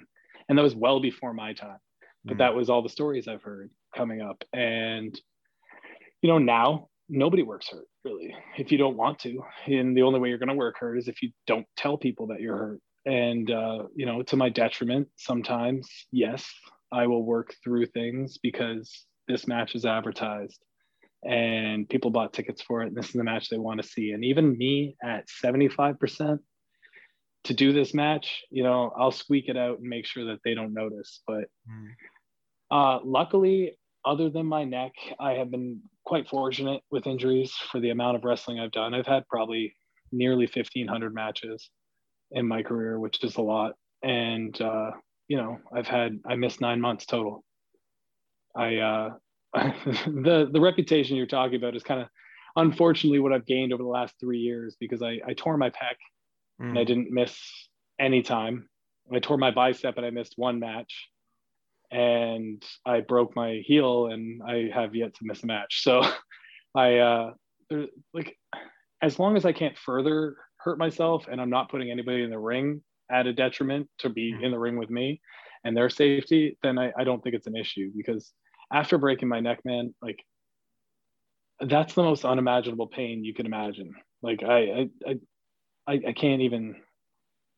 and that was well before my time. But mm. that was all the stories I've heard coming up, and you know, now nobody works hurt really if you don't want to. And the only way you're going to work hurt is if you don't tell people that you're hurt. And uh, you know to my detriment sometimes yes i will work through things because this match is advertised and people bought tickets for it and this is the match they want to see. And even me at 75% to do this match you know i'll squeak it out and make sure that they don't notice. But mm. uh, luckily other than my neck, I have been quite fortunate with injuries for the amount of wrestling I've done. I've had probably nearly 1,500 matches in my career, which is a lot. And, uh, you know, I've had, I missed nine months total. I, uh, the, the reputation you're talking about is kind of unfortunately what I've gained over the last three years because I, I tore my pec mm. and I hmm. didn't miss any time. I tore my bicep and I missed one match and I broke my heel and I have yet to miss a match. So I uh like as long as I can't further hurt myself and I'm not putting anybody in the ring at a detriment to be mm-hmm. in the ring with me and their safety, then I, I don't think it's an issue because after breaking my neck, man, like that's the most unimaginable pain you can imagine. Like I I I, I can't even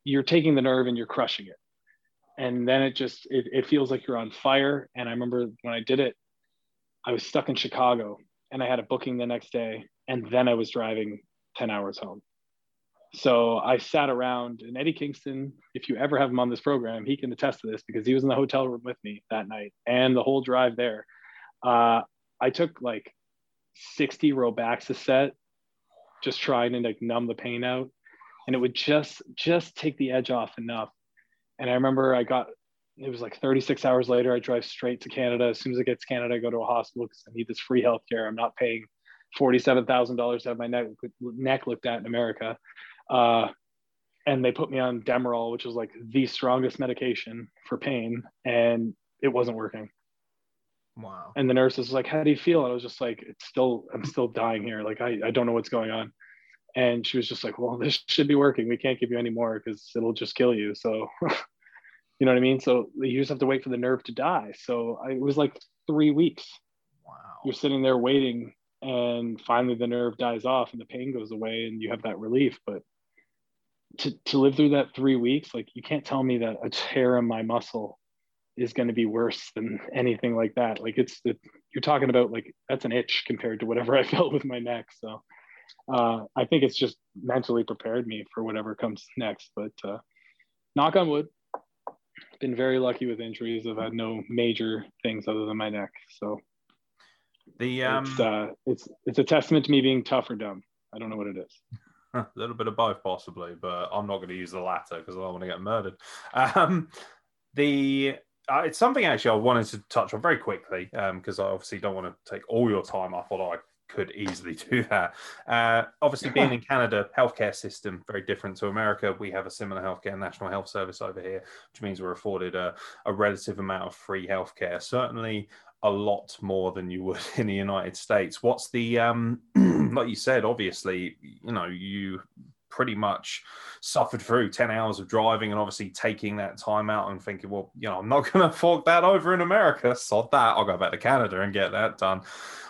you're taking the nerve and you're crushing it and then it just it, it feels like you're on fire. And i remember when i did it i was stuck in chicago and i had a booking the next day and then i was driving 10 hours home. So i sat around and eddie kingston if you ever have him on this program he can attest to this because he was in the hotel room with me that night and the whole drive there. Uh, i took like 60 robaxacet just trying to like numb the pain out. And it would just just take the edge off enough and I remember I got, it was like 36 hours later, I drive straight to Canada. As soon as I get to Canada, I go to a hospital because I need this free healthcare. I'm not paying $47,000 to have my neck, neck looked at in America. Uh, and they put me on Demerol, which is like the strongest medication for pain, and it wasn't working. Wow. And the nurse was like, How do you feel? And I was just like, It's still, I'm still dying here. Like, I, I don't know what's going on and she was just like well this should be working. We can't give you any more because it'll just kill you. So you know what i mean? So you just have to wait for the nerve to die. So I, it was like three weeks. Wow. You're sitting there waiting and finally the nerve dies off and the pain goes away and you have that relief. But to, to live through that three weeks like you can't tell me that a tear in my muscle is going to be worse than anything like that. Like it's the, you're talking about like that's an itch compared to whatever i felt with my neck. So uh, I think it's just mentally prepared me for whatever comes next. But uh, knock on wood, been very lucky with injuries. I've had no major things other than my neck. So The um, it's uh, it's it's a testament to me being tough or dumb. I don't know what it is. a little bit of both possibly, but I'm not going to use the latter because I don't want to get murdered. Um, the uh, it's something actually I wanted to touch on very quickly because I obviously don't want to take all your time up, although I could easily do that. Uh, obviously, being in Canada, healthcare system very different to America. We have a similar healthcare national health service over here, which means we're afforded a, a relative amount of free healthcare. Certainly, a lot more than you would in the United States. What's the um, like you said? Obviously, you know you pretty much suffered through 10 hours of driving and obviously taking that time out and thinking, well, you know, I'm not going to fork that over in America. Sod that. I'll go back to Canada and get that done.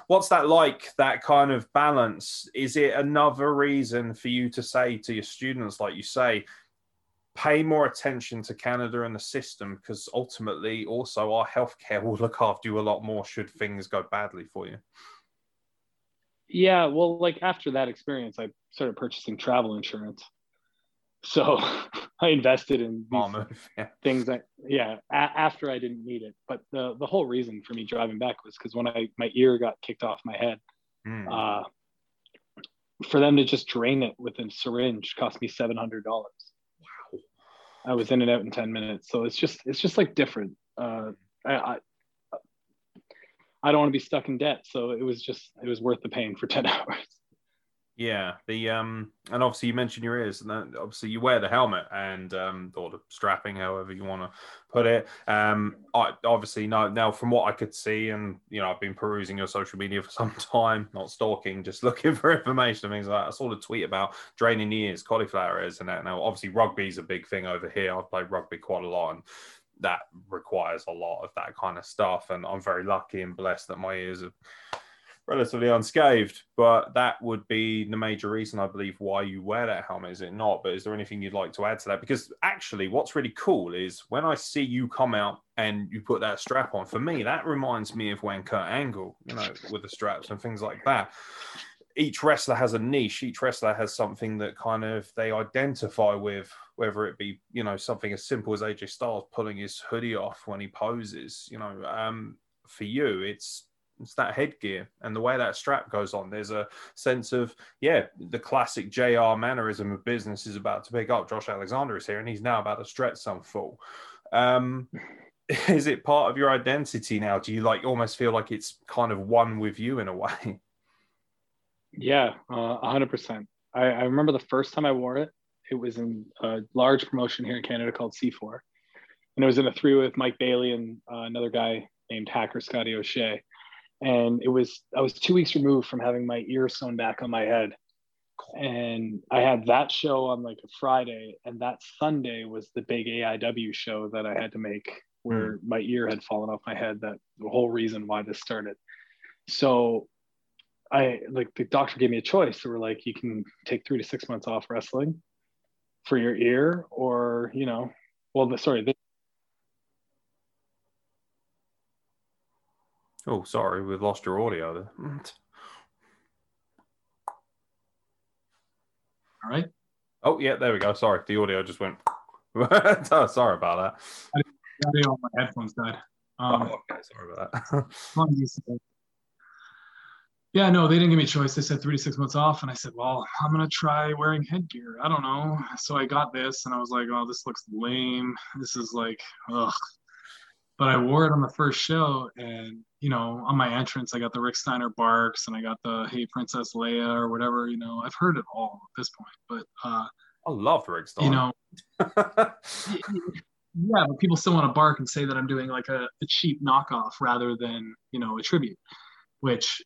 What's that like, that kind of balance? Is it another reason for you to say to your students, like you say, pay more attention to Canada and the system because ultimately also our healthcare will look after you a lot more should things go badly for you? Yeah, well, like after that experience, I started purchasing travel insurance. So I invested in these move. Yeah. things that, yeah, a- after I didn't need it. But the the whole reason for me driving back was because when I my ear got kicked off my head, Hmm. uh, for them to just drain it with a syringe cost me seven hundred dollars. Wow. I was in and out in ten minutes, so it's just it's just like different. Uh, I, I I don't want to be stuck in debt, so it was just it was worth the pain for ten hours. Yeah, the um, and obviously you mentioned your ears, and obviously you wear the helmet and um, or the strapping, however you want to put it. Um, I obviously know now from what I could see, and you know I've been perusing your social media for some time, not stalking, just looking for information and things like that. I saw a tweet about draining the ears, cauliflower ears, and that. Now obviously rugby's a big thing over here. I've played rugby quite a lot, and that requires a lot of that kind of stuff. And I'm very lucky and blessed that my ears are relatively unscathed. But that would be the major reason, I believe, why you wear that helmet, is it not? But is there anything you'd like to add to that? Because actually, what's really cool is when I see you come out and you put that strap on, for me, that reminds me of when Kurt Angle, you know, with the straps and things like that. Each wrestler has a niche. Each wrestler has something that kind of they identify with, whether it be you know something as simple as AJ Styles pulling his hoodie off when he poses. You know, um, for you, it's it's that headgear and the way that strap goes on. There's a sense of yeah, the classic JR mannerism of business is about to pick up. Josh Alexander is here, and he's now about to stretch some full. Um, is it part of your identity now? Do you like almost feel like it's kind of one with you in a way? Yeah, uh, a hundred percent. I, I remember the first time I wore it. It was in a large promotion here in Canada called C4, and it was in a three with Mike Bailey and uh, another guy named Hacker Scotty O'Shea. And it was I was two weeks removed from having my ear sewn back on my head, and I had that show on like a Friday, and that Sunday was the big AIW show that I had to make, where my ear had fallen off my head. That the whole reason why this started. So I like the doctor gave me a choice. They were like, you can take three to six months off wrestling for your ear, or you know, well, the, sorry, the, Oh, sorry, we've lost your audio there. All right. Oh, yeah, there we go. Sorry, the audio just went. oh, sorry about that. Audio on my headphones died. Um, oh, okay, sorry about that. yeah, no, they didn't give me a choice. They said three to six months off, and I said, well, I'm gonna try wearing headgear. I don't know. So I got this, and I was like, oh, this looks lame. This is like, ugh. But I wore it on the first show, and you know, on my entrance, I got the Rick Steiner barks, and I got the Hey Princess Leia or whatever. You know, I've heard it all at this point. But uh, I love Rick Steiner. you know, yeah, but people still want to bark and say that I'm doing like a, a cheap knockoff rather than you know a tribute, which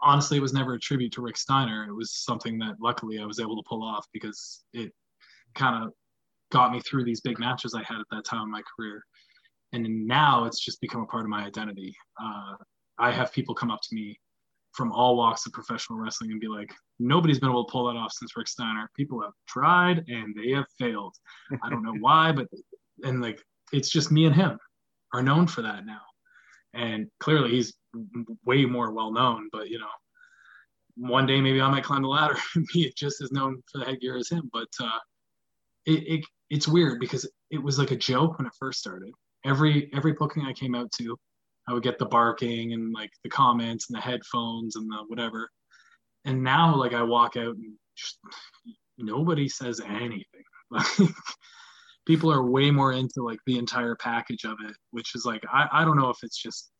honestly it was never a tribute to Rick Steiner. It was something that luckily I was able to pull off because it kind of got me through these big matches I had at that time in my career, and now it's just become a part of my identity. Uh, I have people come up to me from all walks of professional wrestling and be like, nobody's been able to pull that off since Rick Steiner. People have tried and they have failed. I don't know why, but and like it's just me and him are known for that now. And clearly he's way more well known, but you know, one day maybe I might climb the ladder and be just as known for the headgear as him. But uh, it, it it's weird because it was like a joke when it first started. Every every booking I came out to, I would get the barking and like the comments and the headphones and the whatever. And now like I walk out and just nobody says anything. People are way more into like the entire package of it, which is like I, I don't know if it's just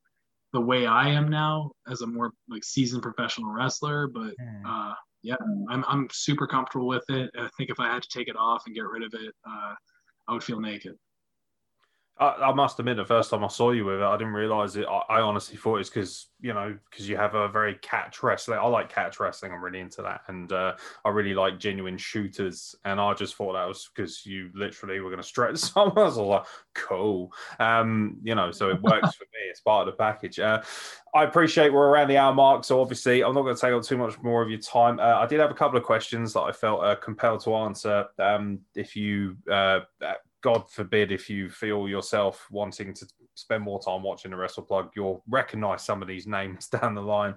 the way I am now as a more like seasoned professional wrestler, but uh yeah, I'm I'm super comfortable with it. I think if I had to take it off and get rid of it, uh, I would feel naked. I, I must admit, the first time I saw you with it, I didn't realize it. I, I honestly thought it's because you know because you have a very catch wrestling. I like catch wrestling. I'm really into that, and uh, I really like genuine shooters. And I just thought that was because you literally were going to stretch someone. I was like, cool, um, you know. So it works for me. It's part of the package. Uh, I appreciate we're around the hour mark, so obviously I'm not going to take up too much more of your time. Uh, I did have a couple of questions that I felt uh, compelled to answer. Um, if you uh, God forbid, if you feel yourself wanting to spend more time watching the Wrestle Plug, you'll recognize some of these names down the line.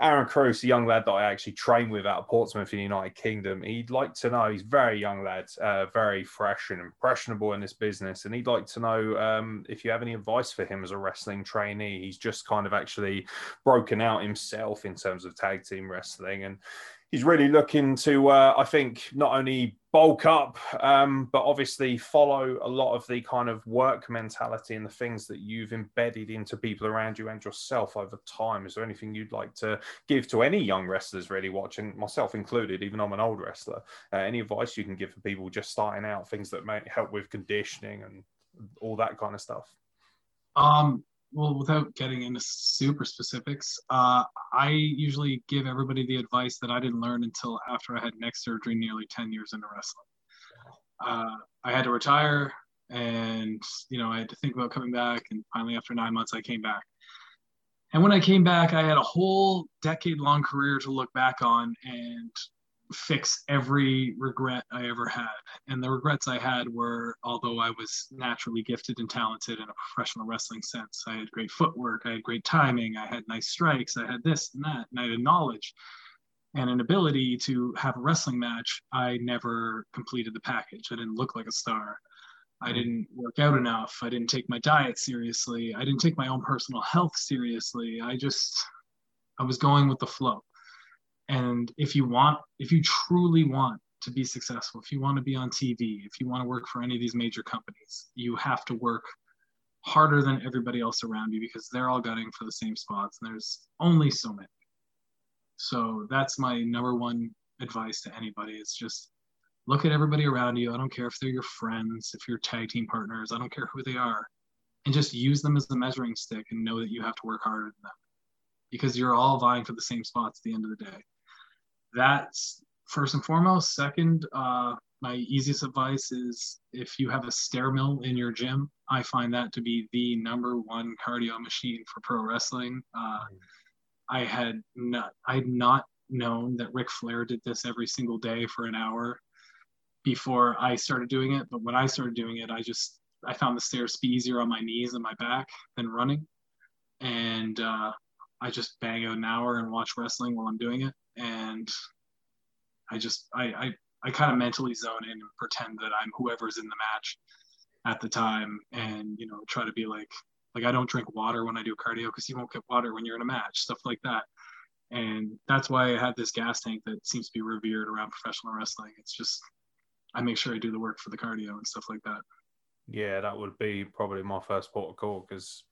Aaron Cruz, a young lad that I actually trained with out of Portsmouth in the United Kingdom, he'd like to know, he's very young lad, uh, very fresh and impressionable in this business. And he'd like to know um, if you have any advice for him as a wrestling trainee. He's just kind of actually broken out himself in terms of tag team wrestling. And he's really looking to, uh, I think, not only bulk up, um, but obviously follow a lot of the kind of work mentality and the things that you've embedded into people around you and yourself over time. Is there anything you'd like to give to any young wrestlers really watching, myself included, even I'm an old wrestler? Uh, any advice you can give for people just starting out, things that may help with conditioning and all that kind of stuff? Um, well, without getting into super specifics, uh, I usually give everybody the advice that I didn't learn until after I had neck surgery nearly 10 years into wrestling. Uh, I had to retire and, you know, I had to think about coming back. And finally, after nine months, I came back. And when I came back, I had a whole decade long career to look back on and fix every regret I ever had. And the regrets I had were, although I was naturally gifted and talented in a professional wrestling sense, I had great footwork, I had great timing, I had nice strikes, I had this and that, and I had knowledge and an ability to have a wrestling match. I never completed the package. I didn't look like a star. I hmm. didn't work out enough. I didn't take my diet seriously. I didn't take my own personal health seriously. I just, I was going with the flow and if you want, if you truly want to be successful, if you want to be on TV, if you want to work for any of these major companies, you have to work harder than everybody else around you because they're all gunning for the same spots and there's only so many. So that's my number one advice to anybody. It's just look at everybody around you. I don't care if they're your friends, if you're tag team partners, I don't care who they are. And just use them as the measuring stick and know that you have to work harder than them because you're all vying for the same spots at the end of the day that's first and foremost. Second, uh, my easiest advice is if you have a stair mill in your gym, I find that to be the number one cardio machine for pro wrestling. Uh, I had not, I had not known that Ric Flair did this every single day for an hour before I started doing it. But when I started doing it, I just, I found the stairs to be easier on my knees and my back than running. And uh, I just bang out an hour and watch wrestling while I'm doing it and I just I I, I kind of mentally zone in and pretend that I'm whoever's in the match at the time, and you know try to be like like I don't drink water when I do cardio because you won't get water when you're in a match, stuff like that. And that's why I have this gas tank that seems to be revered around professional wrestling. It's just I make sure I do the work for the cardio and stuff like that. Yeah, that would be probably my first port of call because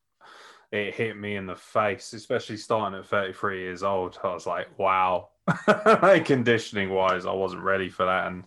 it hit me in the face, especially starting at 33 years old. I was like, wow, conditioning wise, I wasn't ready for that. And,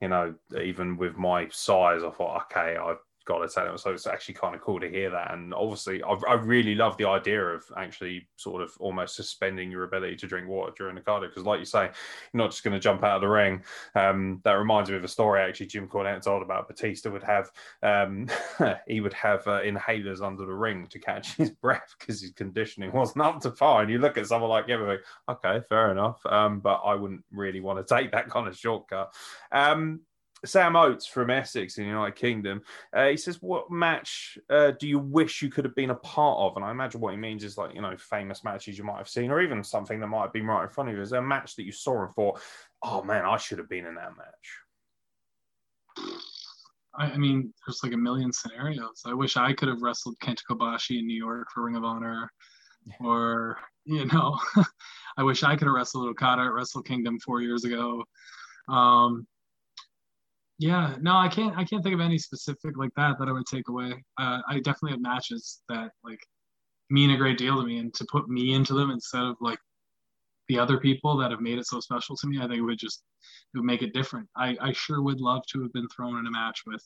you know, even with my size, I thought, okay, I got tell him. So it's actually kind of cool to hear that. And obviously, I, I really love the idea of actually sort of almost suspending your ability to drink water during the cardio. Because, like you say, you're not just going to jump out of the ring. Um, that reminds me of a story actually Jim Cornette told about Batista would have, um, he would have uh, inhalers under the ring to catch his breath because his conditioning wasn't up to par. And you look at someone like him okay, fair enough. Um, but I wouldn't really want to take that kind of shortcut. Um, Sam Oates from Essex in the United Kingdom. Uh, he says, "What match uh, do you wish you could have been a part of?" And I imagine what he means is like you know famous matches you might have seen, or even something that might have been right in front of you. Is there a match that you saw and thought, "Oh man, I should have been in that match"? I, I mean, there's like a million scenarios. I wish I could have wrestled Kenta Kobashi in New York for Ring of Honor, or you know, I wish I could have wrestled Okada at Wrestle Kingdom four years ago. Um, yeah, no, I can't. I can't think of any specific like that that I would take away. Uh, I definitely have matches that like mean a great deal to me, and to put me into them instead of like the other people that have made it so special to me, I think it would just it would make it different. I, I sure would love to have been thrown in a match with,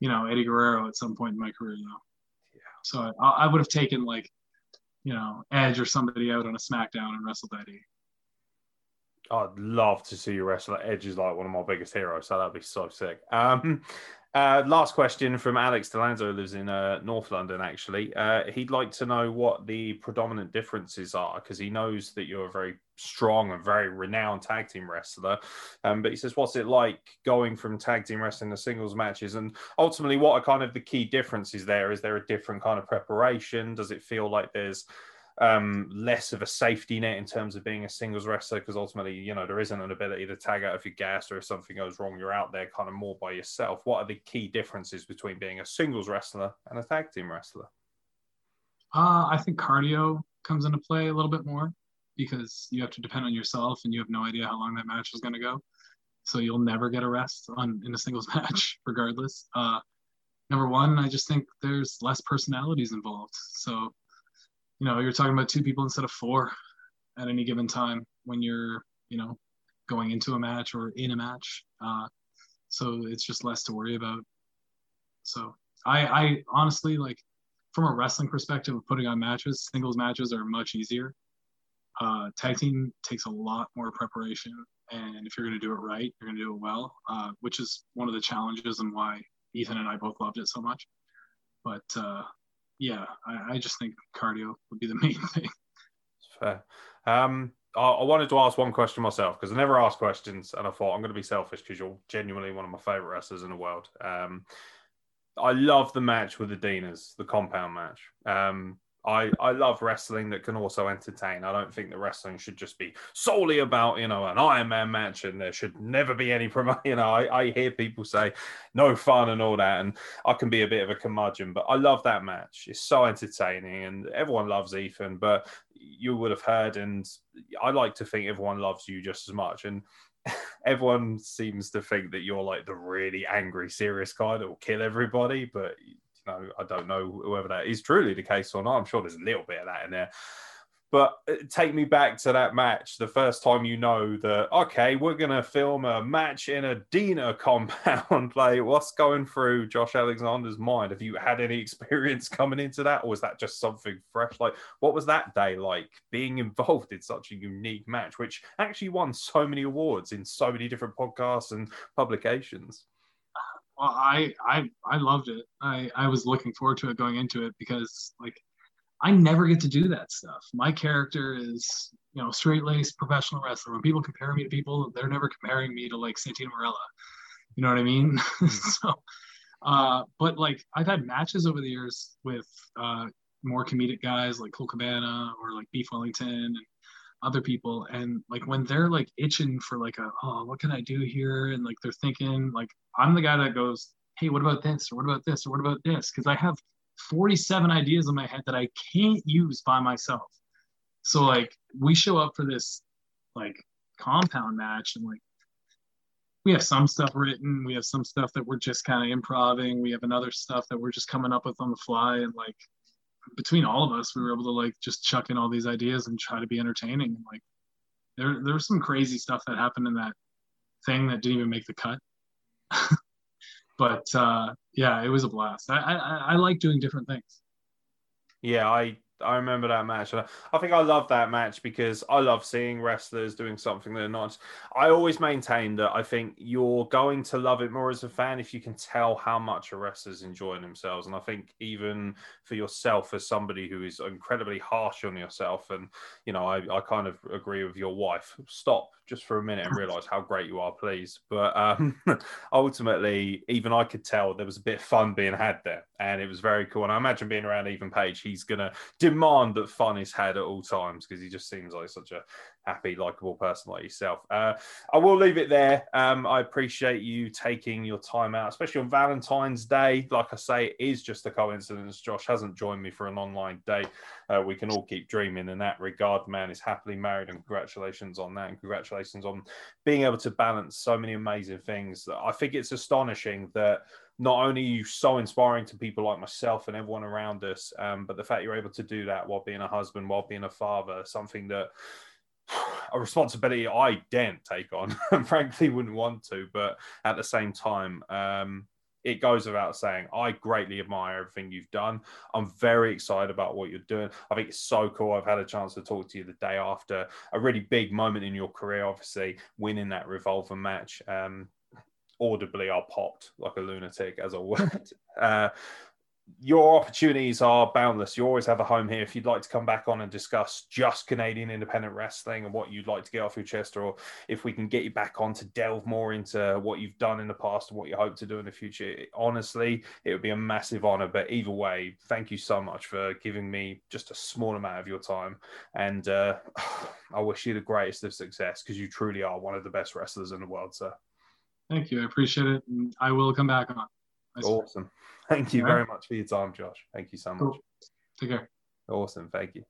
you know, Eddie Guerrero at some point in my career, though. Yeah. So I, I would have taken like, you know, Edge or somebody out on a SmackDown and wrestled Eddie. I'd love to see you wrestle. Edge is like one of my biggest heroes, so that'd be so sick. Um, uh, last question from Alex Delanzo, lives in uh, North London, actually. Uh, he'd like to know what the predominant differences are because he knows that you're a very strong and very renowned tag team wrestler. Um, but he says, What's it like going from tag team wrestling to singles matches? And ultimately, what are kind of the key differences there? Is there a different kind of preparation? Does it feel like there's um, less of a safety net in terms of being a singles wrestler because ultimately, you know, there isn't an ability to tag out if you're or if something goes wrong, you're out there kind of more by yourself. What are the key differences between being a singles wrestler and a tag team wrestler? Uh, I think cardio comes into play a little bit more because you have to depend on yourself and you have no idea how long that match is going to go. So you'll never get a rest on in a singles match, regardless. Uh, number one, I just think there's less personalities involved. So you know, you're talking about two people instead of four at any given time when you're, you know, going into a match or in a match. Uh, so it's just less to worry about. So I, I honestly like from a wrestling perspective of putting on matches, singles matches are much easier. Uh, tag team takes a lot more preparation, and if you're going to do it right, you're going to do it well, uh, which is one of the challenges and why Ethan and I both loved it so much. But uh, yeah, I, I just think cardio would be the main thing. Fair. Um, I, I wanted to ask one question myself because I never ask questions, and I thought I'm going to be selfish because you're genuinely one of my favorite wrestlers in the world. Um, I love the match with the Deaners, the compound match. Um, I, I love wrestling that can also entertain. I don't think that wrestling should just be solely about, you know, an Iron Man match and there should never be any promo. You know, I, I hear people say no fun and all that, and I can be a bit of a curmudgeon, but I love that match. It's so entertaining and everyone loves Ethan, but you would have heard, and I like to think everyone loves you just as much. And everyone seems to think that you're like the really angry, serious guy that will kill everybody, but know, I don't know whether that is truly the case or not. I'm sure there's a little bit of that in there. But uh, take me back to that match, the first time you know that, okay, we're going to film a match in a Deaner compound. like, what's going through Josh Alexander's mind? Have you had any experience coming into that? Or was that just something fresh? Like, what was that day like being involved in such a unique match, which actually won so many awards in so many different podcasts and publications? Well, I I I loved it. I I was looking forward to it going into it because like I never get to do that stuff. My character is you know straight laced professional wrestler. When people compare me to people, they're never comparing me to like Santino Marella. You know what I mean? Hmm. so, uh, but like I've had matches over the years with uh, more comedic guys like Colt Cabana or like Beef Wellington and other people and like when they're like itching for like a oh what can i do here? and like they're thinking like i'm the guy that goes hey what about this? Or what about this? Or what about this? Because i have 47 ideas in my head that i can't use by myself. So like we show up for this like compound match and like we have some stuff written we have some stuff that we're just kind of improving we have another stuff that we're just coming up with on the fly and like between all of us, we were able to like just chuck in all these ideas and try to be entertaining. Like there, there was some crazy stuff that happened in that thing that didn't even make the cut. but uh, yeah, it was a blast. I, I, I like doing different things. Yeah, I I remember that match. I think I love that match because I love seeing wrestlers doing something they're not. I always maintain that I think you're going to love it more as a fan if you can tell how much a wrestler's enjoying themselves. And I think even for yourself, as somebody who is incredibly harsh on yourself, and you know, I, I kind of agree with your wife. Stop just for a minute and realize how great you are, please. But um, ultimately, even I could tell there was a bit of fun being had there, and it was very cool. And I imagine being around Ethan Page, he's gonna demand that fun is had at all times because he just seems like such a happy, likable person like yourself. Uh, I will leave it there. Um, I appreciate you taking your time out, especially on Valentine's Day. Like I say, it is just a coincidence. Josh hasn't joined me for an online date. Uh, we can all keep dreaming in that regard. Man is happily married, and congratulations on that. And congratulations on being able to balance so many amazing things. I think it's astonishing that not only you so inspiring to people like myself and everyone around us, um, but the fact you're able to do that while being a husband, while being a father, something that a responsibility I daren't take on and frankly wouldn't want to, but at the same time, um, it goes without saying, I greatly admire everything you've done. I'm very excited about what you're doing. I think it's so cool. I've had a chance to talk to you the day after a really big moment in your career, obviously, winning that revolver match. Um, audibly, I popped like a lunatic as I went. Uh, your opportunities are boundless. You always have a home here. If you'd like to come back on and discuss just Canadian independent wrestling and what you'd like to get off your chest, or if we can get you back on to delve more into what you've done in the past and what you hope to do in the future, honestly, it would be a massive honor. But either way, thank you so much for giving me just a small amount of your time. And uh, I wish you the greatest of success because you truly are one of the best wrestlers in the world, sir. Thank you. I appreciate it. And I will come back on. Nice. Awesome. Thank you very much for your time, Josh. Thank you so much. Cool. Take care. Awesome. Thank you.